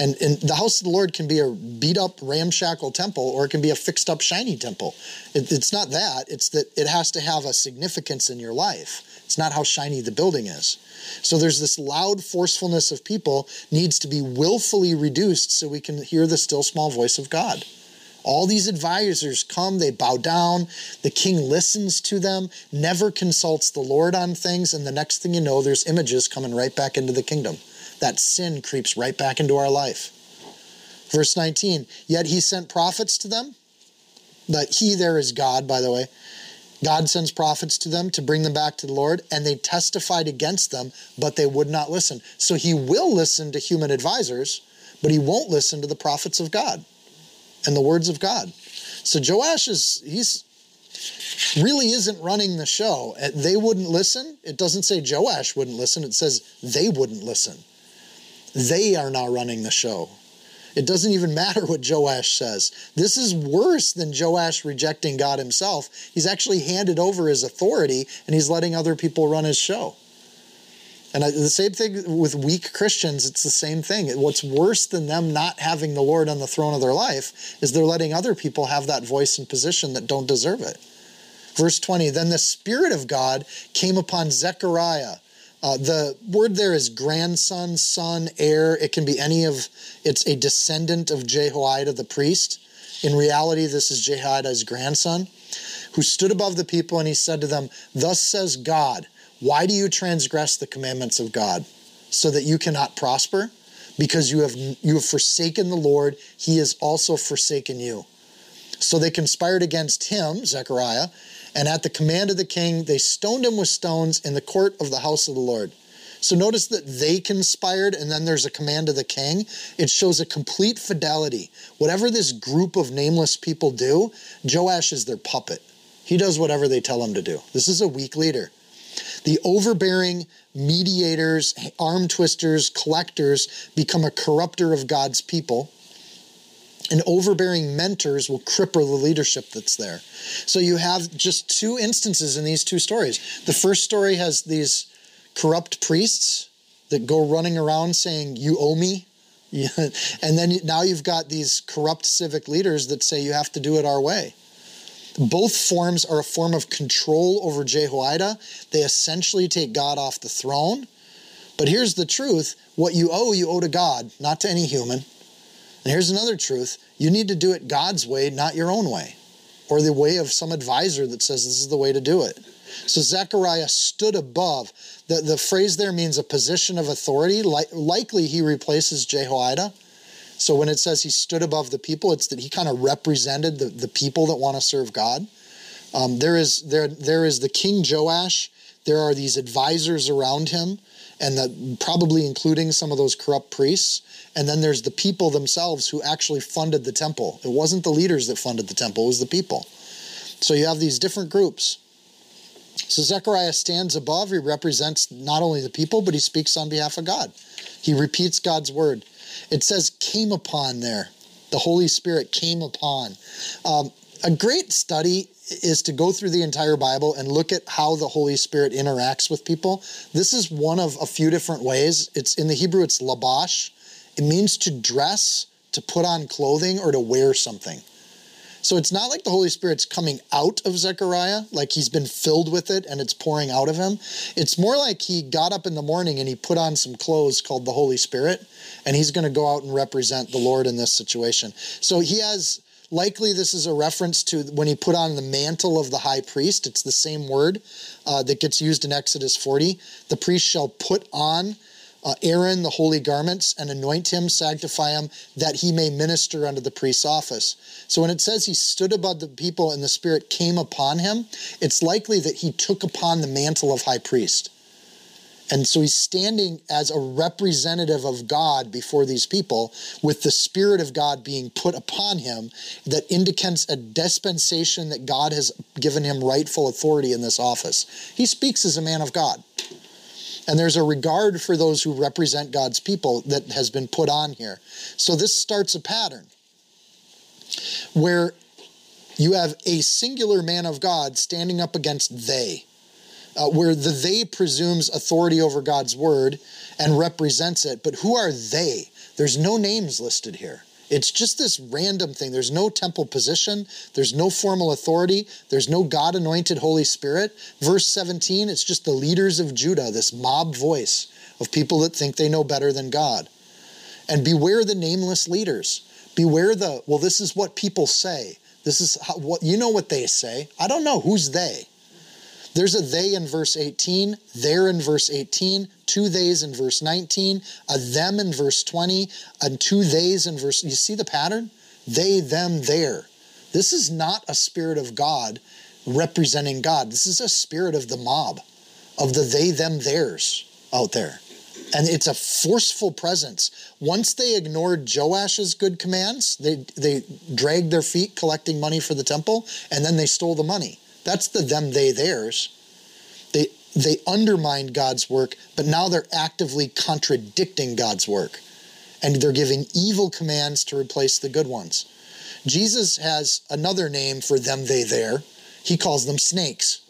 S2: And, and the house of the Lord can be a beat up, ramshackle temple, or it can be a fixed up, shiny temple. It, it's not that, it's that it has to have a significance in your life. It's not how shiny the building is. So there's this loud forcefulness of people needs to be willfully reduced so we can hear the still small voice of God. All these advisors come, they bow down, the king listens to them, never consults the Lord on things, and the next thing you know, there's images coming right back into the kingdom that sin creeps right back into our life. Verse 19, yet he sent prophets to them. That he there is God, by the way. God sends prophets to them to bring them back to the Lord, and they testified against them, but they would not listen. So he will listen to human advisors, but he won't listen to the prophets of God and the words of God. So Joash is, he's really isn't running the show. They wouldn't listen. It doesn't say Joash wouldn't listen, it says they wouldn't listen. They are now running the show. It doesn't even [LAUGHS] matter what Joash says. This is worse than Joash rejecting God himself. He's actually handed over his authority and he's letting other people run his show. And the same thing with weak Christians, it's the same thing. What's worse than them not having the Lord on the throne of their life is they're letting other people have that voice and position that don't deserve it. Verse 20 Then the Spirit of God came upon Zechariah uh, the word there is grandson, son, heir. It can be any of, it's a descendant of Jehoiada the priest. In reality, this is Jehoiada's grandson, who stood above the people and he said to them, Thus says God, why do you transgress the commandments of God? So that you cannot prosper? Because you have you have forsaken the Lord, he has also forsaken you. So they conspired against him, Zechariah, and at the command of the king, they stoned him with stones in the court of the house of the Lord. So notice that they conspired, and then there's a command of the king. It shows a complete fidelity. Whatever this group of nameless people do, Joash is their puppet. He does whatever they tell him to do. This is a weak leader. The overbearing mediators, arm twisters, collectors become a corrupter of God's people and overbearing mentors will cripple the leadership that's there. So you have just two instances in these two stories. The first story has these corrupt priests that go running around saying, You owe me. [LAUGHS] and then now you've got these corrupt civic leaders that say you have to do it our way. Both forms are a form of control over Jehoiada. They essentially take God off the throne. But here's the truth what you owe, you owe to God, not to any human. And here's another truth you need to do it God's way, not your own way, or the way of some advisor that says this is the way to do it. So Zechariah stood above. The, the phrase there means a position of authority. Like, likely he replaces Jehoiada. So when it says he stood above the people, it's that he kind of represented the, the people that want to serve God. Um, there is there there is the king Joash. There are these advisors around him, and the, probably including some of those corrupt priests. And then there's the people themselves who actually funded the temple. It wasn't the leaders that funded the temple, it was the people. So you have these different groups. So Zechariah stands above. He represents not only the people, but he speaks on behalf of God. He repeats God's word. It says came upon there. The Holy Spirit came upon. Um, a great study is to go through the entire Bible and look at how the Holy Spirit interacts with people. This is one of a few different ways. It's in the Hebrew, it's labash. It means to dress, to put on clothing, or to wear something. So it's not like the Holy Spirit's coming out of Zechariah, like he's been filled with it and it's pouring out of him. It's more like he got up in the morning and he put on some clothes called the Holy Spirit, and he's going to go out and represent the Lord in this situation. So he has Likely, this is a reference to when he put on the mantle of the high priest. It's the same word uh, that gets used in Exodus 40. The priest shall put on uh, Aaron the holy garments and anoint him, sanctify him, that he may minister unto the priest's office. So when it says he stood above the people and the Spirit came upon him, it's likely that he took upon the mantle of high priest. And so he's standing as a representative of God before these people with the Spirit of God being put upon him that indicates a dispensation that God has given him rightful authority in this office. He speaks as a man of God. And there's a regard for those who represent God's people that has been put on here. So this starts a pattern where you have a singular man of God standing up against they uh, where the they presumes authority over God's word and represents it. But who are they? There's no names listed here. It's just this random thing. There's no temple position. There's no formal authority. There's no God anointed Holy Spirit. Verse 17, it's just the leaders of Judah, this mob voice of people that think they know better than God. And beware the nameless leaders. Beware the, well, this is what people say. This is how, what, you know what they say. I don't know. Who's they? There's a they in verse 18, there in verse 18, two theys in verse 19, a them in verse 20, and two theys in verse. You see the pattern? They, them, there. This is not a spirit of God representing God. This is a spirit of the mob, of the they, them, theirs out there. And it's a forceful presence. Once they ignored Joash's good commands, they, they dragged their feet collecting money for the temple, and then they stole the money. That's the them, they, theirs. They, they undermined God's work, but now they're actively contradicting God's work. And they're giving evil commands to replace the good ones. Jesus has another name for them, they, there. He calls them snakes.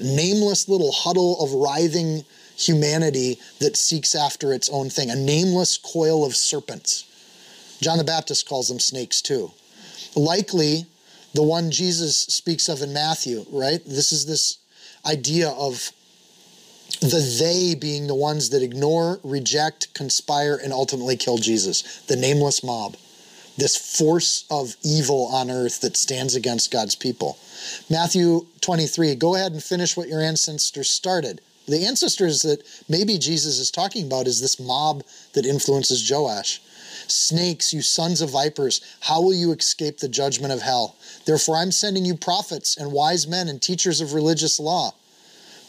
S2: Nameless little huddle of writhing humanity that seeks after its own thing, a nameless coil of serpents. John the Baptist calls them snakes too. Likely, the one Jesus speaks of in Matthew, right? This is this idea of the they being the ones that ignore, reject, conspire, and ultimately kill Jesus, the nameless mob, this force of evil on earth that stands against God's people. Matthew 23, go ahead and finish what your ancestors started. The ancestors that maybe Jesus is talking about is this mob that influences Joash. Snakes, you sons of vipers, how will you escape the judgment of hell? Therefore, I'm sending you prophets and wise men and teachers of religious law.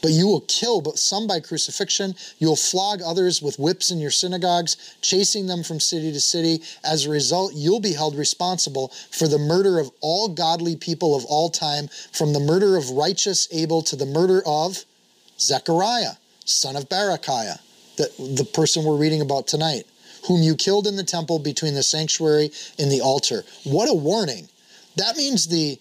S2: But you will kill but some by crucifixion. You will flog others with whips in your synagogues, chasing them from city to city. As a result, you'll be held responsible for the murder of all godly people of all time, from the murder of righteous Abel to the murder of Zechariah, son of Berechiah, the, the person we're reading about tonight whom you killed in the temple between the sanctuary and the altar. What a warning. That means the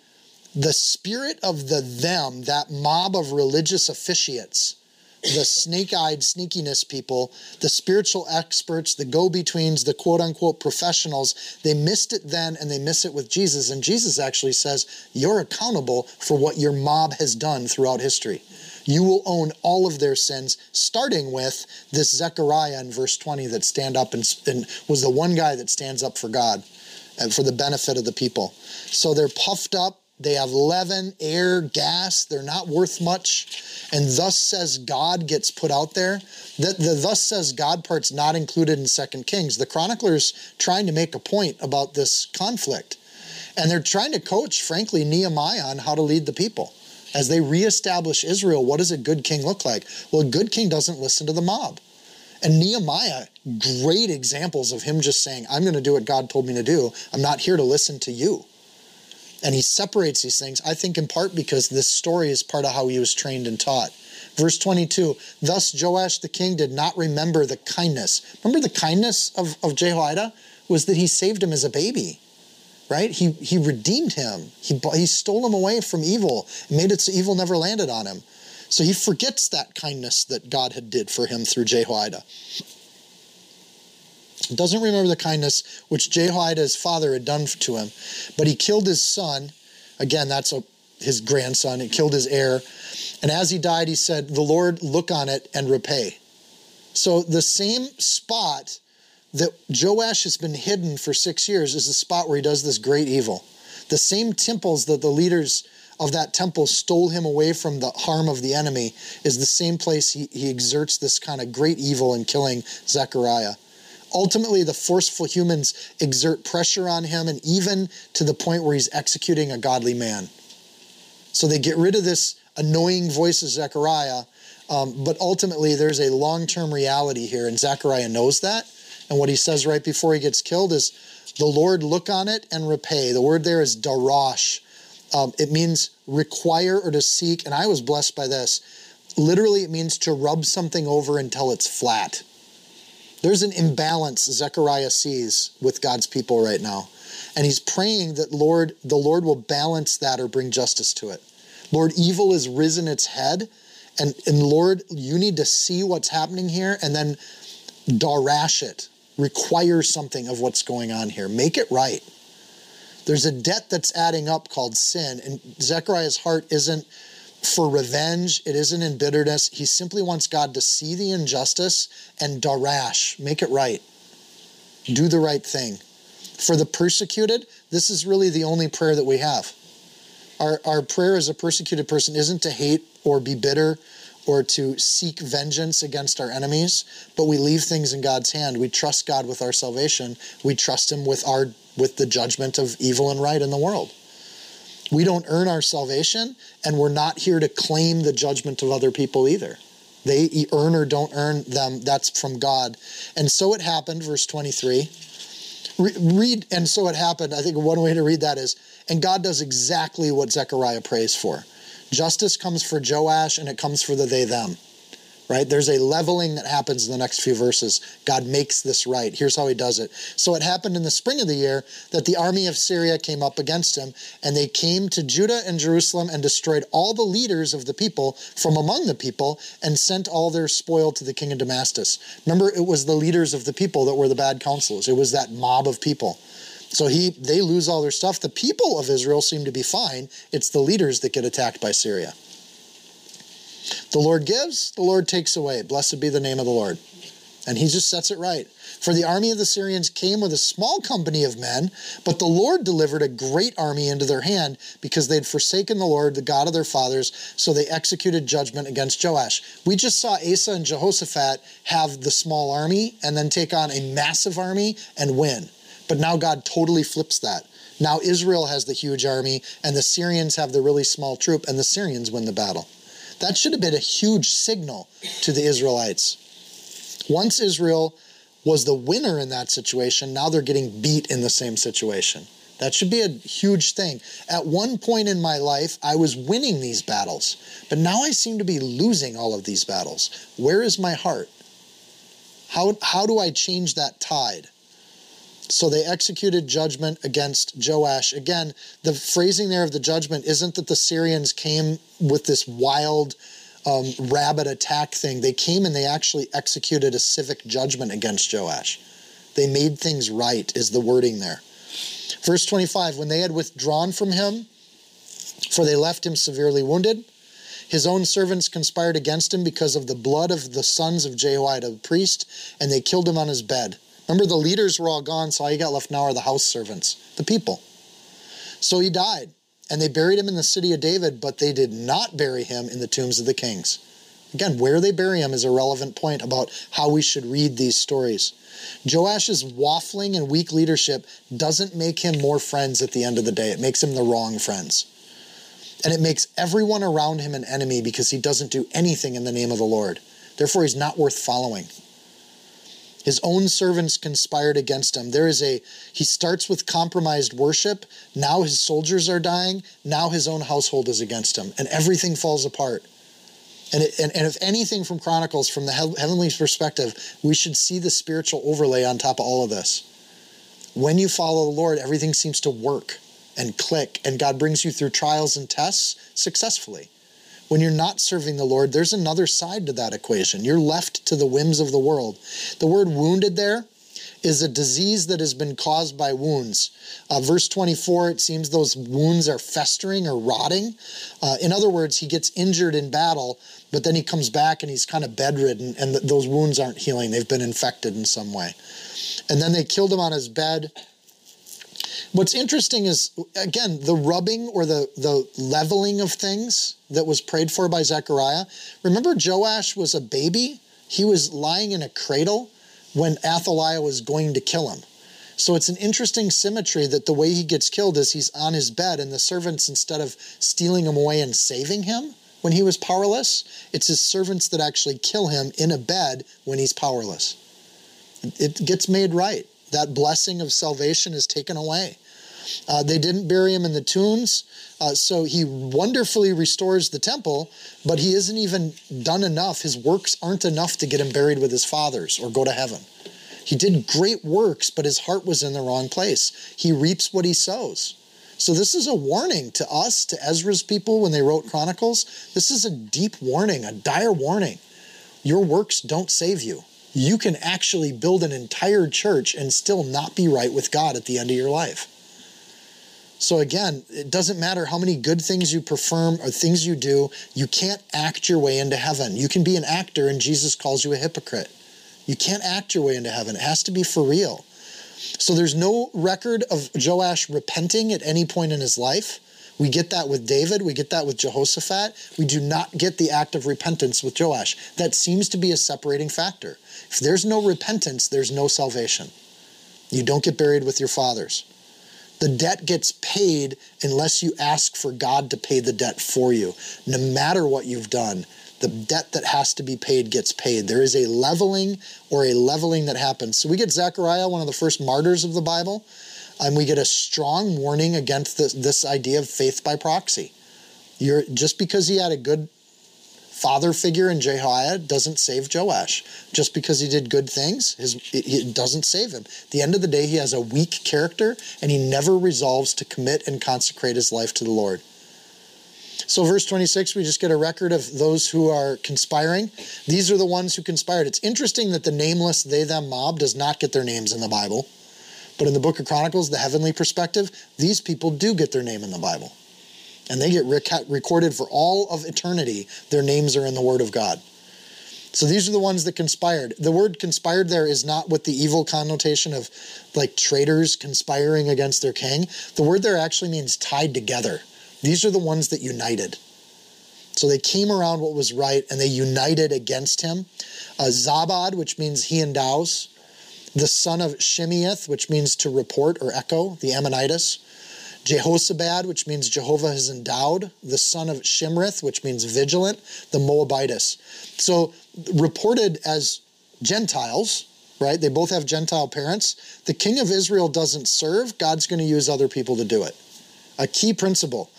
S2: the spirit of the them, that mob of religious officiates, the snake eyed sneakiness people, the spiritual experts, the go betweens, the quote unquote professionals, they missed it then and they miss it with Jesus. And Jesus actually says, You're accountable for what your mob has done throughout history you will own all of their sins, starting with this Zechariah in verse 20 that stand up and, and was the one guy that stands up for God and for the benefit of the people. So they're puffed up. They have leaven, air, gas. They're not worth much. And thus says God gets put out there. The, the thus says God part's not included in Second Kings. The chronicler's trying to make a point about this conflict. And they're trying to coach, frankly, Nehemiah on how to lead the people as they reestablish Israel, what does a good king look like? Well, a good king doesn't listen to the mob. And Nehemiah, great examples of him just saying, I'm going to do what God told me to do. I'm not here to listen to you. And he separates these things, I think, in part because this story is part of how he was trained and taught. Verse 22 Thus Joash the king did not remember the kindness. Remember the kindness of, of Jehoiada? Was that he saved him as a baby, right? He, he redeemed him, he, he stole him away from evil, made it so evil never landed on him. So he forgets that kindness that God had did for him through Jehoiada. Doesn't remember the kindness which Jehoiada, his father, had done to him, but he killed his son. Again, that's a, his grandson. He killed his heir. And as he died, he said, The Lord look on it and repay. So the same spot that Joash has been hidden for six years is the spot where he does this great evil. The same temples that the leaders of that temple stole him away from the harm of the enemy is the same place he, he exerts this kind of great evil in killing Zechariah. Ultimately, the forceful humans exert pressure on him, and even to the point where he's executing a godly man. So they get rid of this annoying voice of Zechariah, um, but ultimately, there's a long term reality here, and Zechariah knows that. And what he says right before he gets killed is, The Lord look on it and repay. The word there is darash. Um, it means require or to seek, and I was blessed by this. Literally, it means to rub something over until it's flat. There's an imbalance Zechariah sees with God's people right now. And he's praying that Lord, the Lord will balance that or bring justice to it. Lord, evil has risen its head. And, and Lord, you need to see what's happening here and then darash it. Require something of what's going on here. Make it right. There's a debt that's adding up called sin. And Zechariah's heart isn't for revenge. It isn't in bitterness. He simply wants God to see the injustice and darash, make it right. Do the right thing. For the persecuted, this is really the only prayer that we have. Our, our prayer as a persecuted person isn't to hate or be bitter or to seek vengeance against our enemies, but we leave things in God's hand. We trust God with our salvation. We trust Him with our with the judgment of evil and right in the world. We don't earn our salvation, and we're not here to claim the judgment of other people either. They earn or don't earn them, that's from God. And so it happened, verse 23. read, and so it happened. I think one way to read that is, and God does exactly what Zechariah prays for. Justice comes for Joash, and it comes for the they them right? There's a leveling that happens in the next few verses. God makes this right. Here's how he does it. So it happened in the spring of the year that the army of Syria came up against him, and they came to Judah and Jerusalem and destroyed all the leaders of the people from among the people and sent all their spoil to the king of Damascus. Remember, it was the leaders of the people that were the bad counselors. It was that mob of people. So he they lose all their stuff. The people of Israel seem to be fine. It's the leaders that get attacked by Syria. The Lord gives, the Lord takes away. Blessed be the name of the Lord. And he just sets it right. For the army of the Syrians came with a small company of men, but the Lord delivered a great army into their hand because they'd forsaken the Lord, the God of their fathers, so they executed judgment against Joash. We just saw Asa and Jehoshaphat have the small army and then take on a massive army and win. But now God totally flips that. Now Israel has the huge army, and the Syrians have the really small troop, and the Syrians win the battle. That should have been a huge signal to the Israelites. Once Israel was the winner in that situation, now they're getting beat in the same situation. That should be a huge thing. At one point in my life, I was winning these battles, but now I seem to be losing all of these battles. Where is my heart? How, how do I change that tide? So they executed judgment against Joash. Again, the phrasing there of the judgment isn't that the Syrians came with this wild um, rabbit attack thing. They came and they actually executed a civic judgment against Joash. They made things right, is the wording there. Verse 25 When they had withdrawn from him, for they left him severely wounded, his own servants conspired against him because of the blood of the sons of Jehoiada the priest, and they killed him on his bed. Remember, the leaders were all gone, so all you got left now are the house servants, the people. So he died, and they buried him in the city of David, but they did not bury him in the tombs of the kings. Again, where they bury him is a relevant point about how we should read these stories. Joash's waffling and weak leadership doesn't make him more friends at the end of the day. It makes him the wrong friends. And it makes everyone around him an enemy because he doesn't do anything in the name of the Lord. Therefore, he's not worth following. His own servants conspired against him. There is a, he starts with compromised worship. Now his soldiers are dying. Now his own household is against him. And everything falls apart. And, it, and, and if anything from Chronicles, from the heavenly perspective, we should see the spiritual overlay on top of all of this. When you follow the Lord, everything seems to work and click, and God brings you through trials and tests successfully. When you're not serving the Lord, there's another side to that equation. You're left to the whims of the world. The word wounded there is a disease that has been caused by wounds. Uh, verse 24, it seems those wounds are festering or rotting. Uh, in other words, he gets injured in battle, but then he comes back and he's kind of bedridden, and th- those wounds aren't healing. They've been infected in some way. And then they killed him on his bed. What's interesting is, again, the rubbing or the, the leveling of things that was prayed for by Zechariah. Remember, Joash was a baby? He was lying in a cradle when Athaliah was going to kill him. So it's an interesting symmetry that the way he gets killed is he's on his bed, and the servants, instead of stealing him away and saving him when he was powerless, it's his servants that actually kill him in a bed when he's powerless. It gets made right. That blessing of salvation is taken away. Uh, they didn't bury him in the tombs, uh, so he wonderfully restores the temple, but he isn't even done enough. His works aren't enough to get him buried with his fathers or go to heaven. He did great works, but his heart was in the wrong place. He reaps what he sows. So, this is a warning to us, to Ezra's people when they wrote Chronicles. This is a deep warning, a dire warning. Your works don't save you. You can actually build an entire church and still not be right with God at the end of your life. So again, it doesn't matter how many good things you perform or things you do, you can't act your way into heaven. You can be an actor and Jesus calls you a hypocrite. You can't act your way into heaven. It has to be for real. So there's no record of Joash repenting at any point in his life. We get that with David, we get that with Jehoshaphat. We do not get the act of repentance with Joash. That seems to be a separating factor. If there's no repentance, there's no salvation. You don't get buried with your fathers. The debt gets paid unless you ask for God to pay the debt for you. No matter what you've done, the debt that has to be paid gets paid. There is a leveling or a leveling that happens. So we get Zechariah, one of the first martyrs of the Bible, and we get a strong warning against this, this idea of faith by proxy. You're just because he had a good father figure in Jehoiada doesn't save Joash. Just because he did good things, his, it, it doesn't save him. At the end of the day, he has a weak character and he never resolves to commit and consecrate his life to the Lord. So, verse 26, we just get a record of those who are conspiring. These are the ones who conspired. It's interesting that the nameless they them mob does not get their names in the Bible. But in the book of Chronicles, the heavenly perspective, these people do get their name in the Bible and they get rec- recorded for all of eternity. Their names are in the Word of God. So these are the ones that conspired. The word conspired there is not with the evil connotation of like traitors conspiring against their king. The word there actually means tied together. These are the ones that united. So they came around what was right and they united against him. Uh, Zabad, which means he endows. The son of Shimeath, which means to report or echo, the Ammonitess. Jehozabad, which means Jehovah has endowed, the son of Shimrith, which means vigilant, the Moabitess. So reported as Gentiles, right? They both have Gentile parents. The king of Israel doesn't serve, God's going to use other people to do it. A key principle.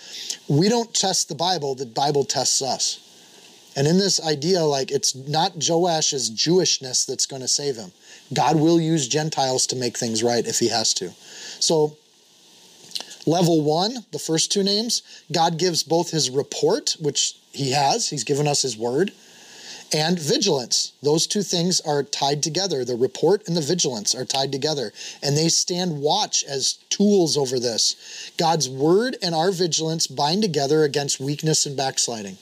S2: We don't test the Bible, the Bible tests us. And in this idea, like it's not Joash's Jewishness that's going to save him. God will use Gentiles to make things right if he has to. So Level one, the first two names, God gives both his report, which he has, he's given us his word, and vigilance. Those two things are tied together. The report and the vigilance are tied together, and they stand watch as tools over this. God's word and our vigilance bind together against weakness and backsliding.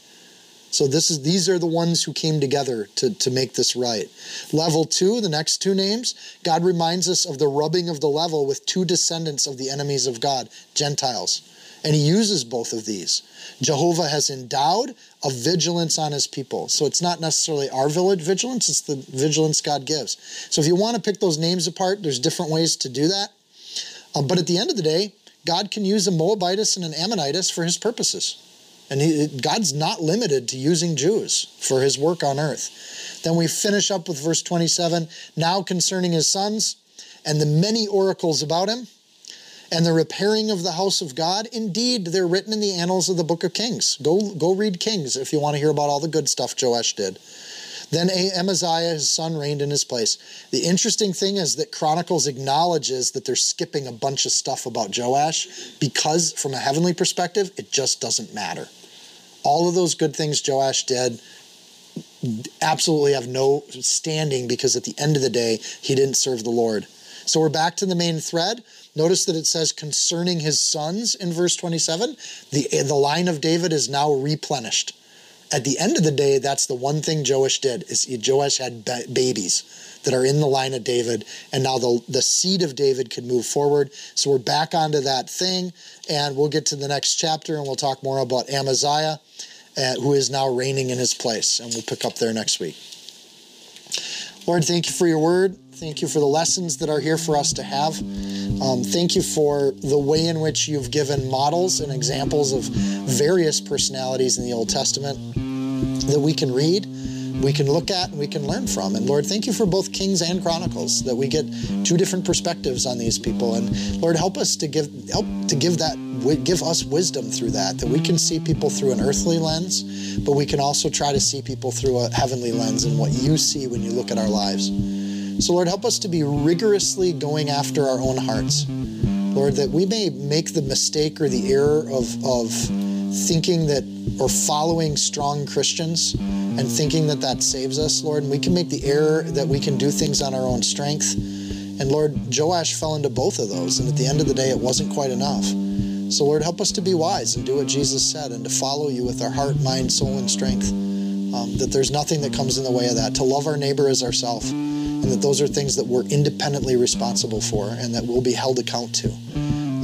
S2: So this is these are the ones who came together to, to make this right. Level two, the next two names, God reminds us of the rubbing of the level with two descendants of the enemies of God, Gentiles. And he uses both of these. Jehovah has endowed a vigilance on his people. So it's not necessarily our village vigilance, it's the vigilance God gives. So if you want to pick those names apart, there's different ways to do that. Um, but at the end of the day, God can use a Moabitess and an Ammonitess for his purposes. And he, God's not limited to using Jews for his work on earth. Then we finish up with verse 27 Now concerning his sons and the many oracles about him and the repairing of the house of God, indeed, they're written in the annals of the book of Kings. Go, go read Kings if you want to hear about all the good stuff Joash did. Then Amaziah, his son, reigned in his place. The interesting thing is that Chronicles acknowledges that they're skipping a bunch of stuff about Joash because, from a heavenly perspective, it just doesn't matter. All of those good things Joash did absolutely have no standing because at the end of the day, he didn't serve the Lord. So we're back to the main thread. Notice that it says concerning his sons in verse 27. The, the line of David is now replenished at the end of the day, that's the one thing Joash did is Joash had ba- babies that are in the line of David, and now the the seed of David could move forward. So we're back onto that thing, and we'll get to the next chapter, and we'll talk more about Amaziah, uh, who is now reigning in his place, and we'll pick up there next week. Lord, thank you for your word. Thank you for the lessons that are here for us to have. Um, thank you for the way in which you've given models and examples of various personalities in the Old Testament that we can read, we can look at, and we can learn from. And Lord, thank you for both Kings and Chronicles that we get two different perspectives on these people. And Lord, help us to give help to give that give us wisdom through that that we can see people through an earthly lens, but we can also try to see people through a heavenly lens and what you see when you look at our lives. So, Lord, help us to be rigorously going after our own hearts. Lord, that we may make the mistake or the error of, of thinking that or following strong Christians and thinking that that saves us, Lord. And we can make the error that we can do things on our own strength. And Lord, Joash fell into both of those. And at the end of the day, it wasn't quite enough. So, Lord, help us to be wise and do what Jesus said and to follow you with our heart, mind, soul, and strength. Um, that there's nothing that comes in the way of that. To love our neighbor as ourselves and that those are things that we're independently responsible for and that we'll be held account to.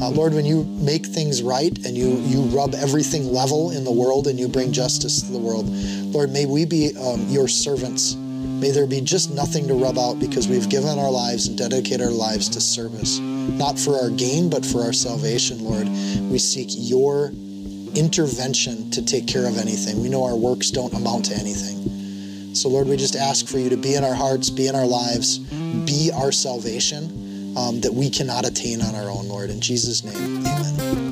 S2: Uh, Lord, when you make things right and you you rub everything level in the world and you bring justice to the world, Lord, may we be um, your servants. May there be just nothing to rub out because we've given our lives and dedicated our lives to service, not for our gain, but for our salvation, Lord. We seek your intervention to take care of anything. We know our works don't amount to anything. So, Lord, we just ask for you to be in our hearts, be in our lives, be our salvation um, that we cannot attain on our own, Lord. In Jesus' name, amen.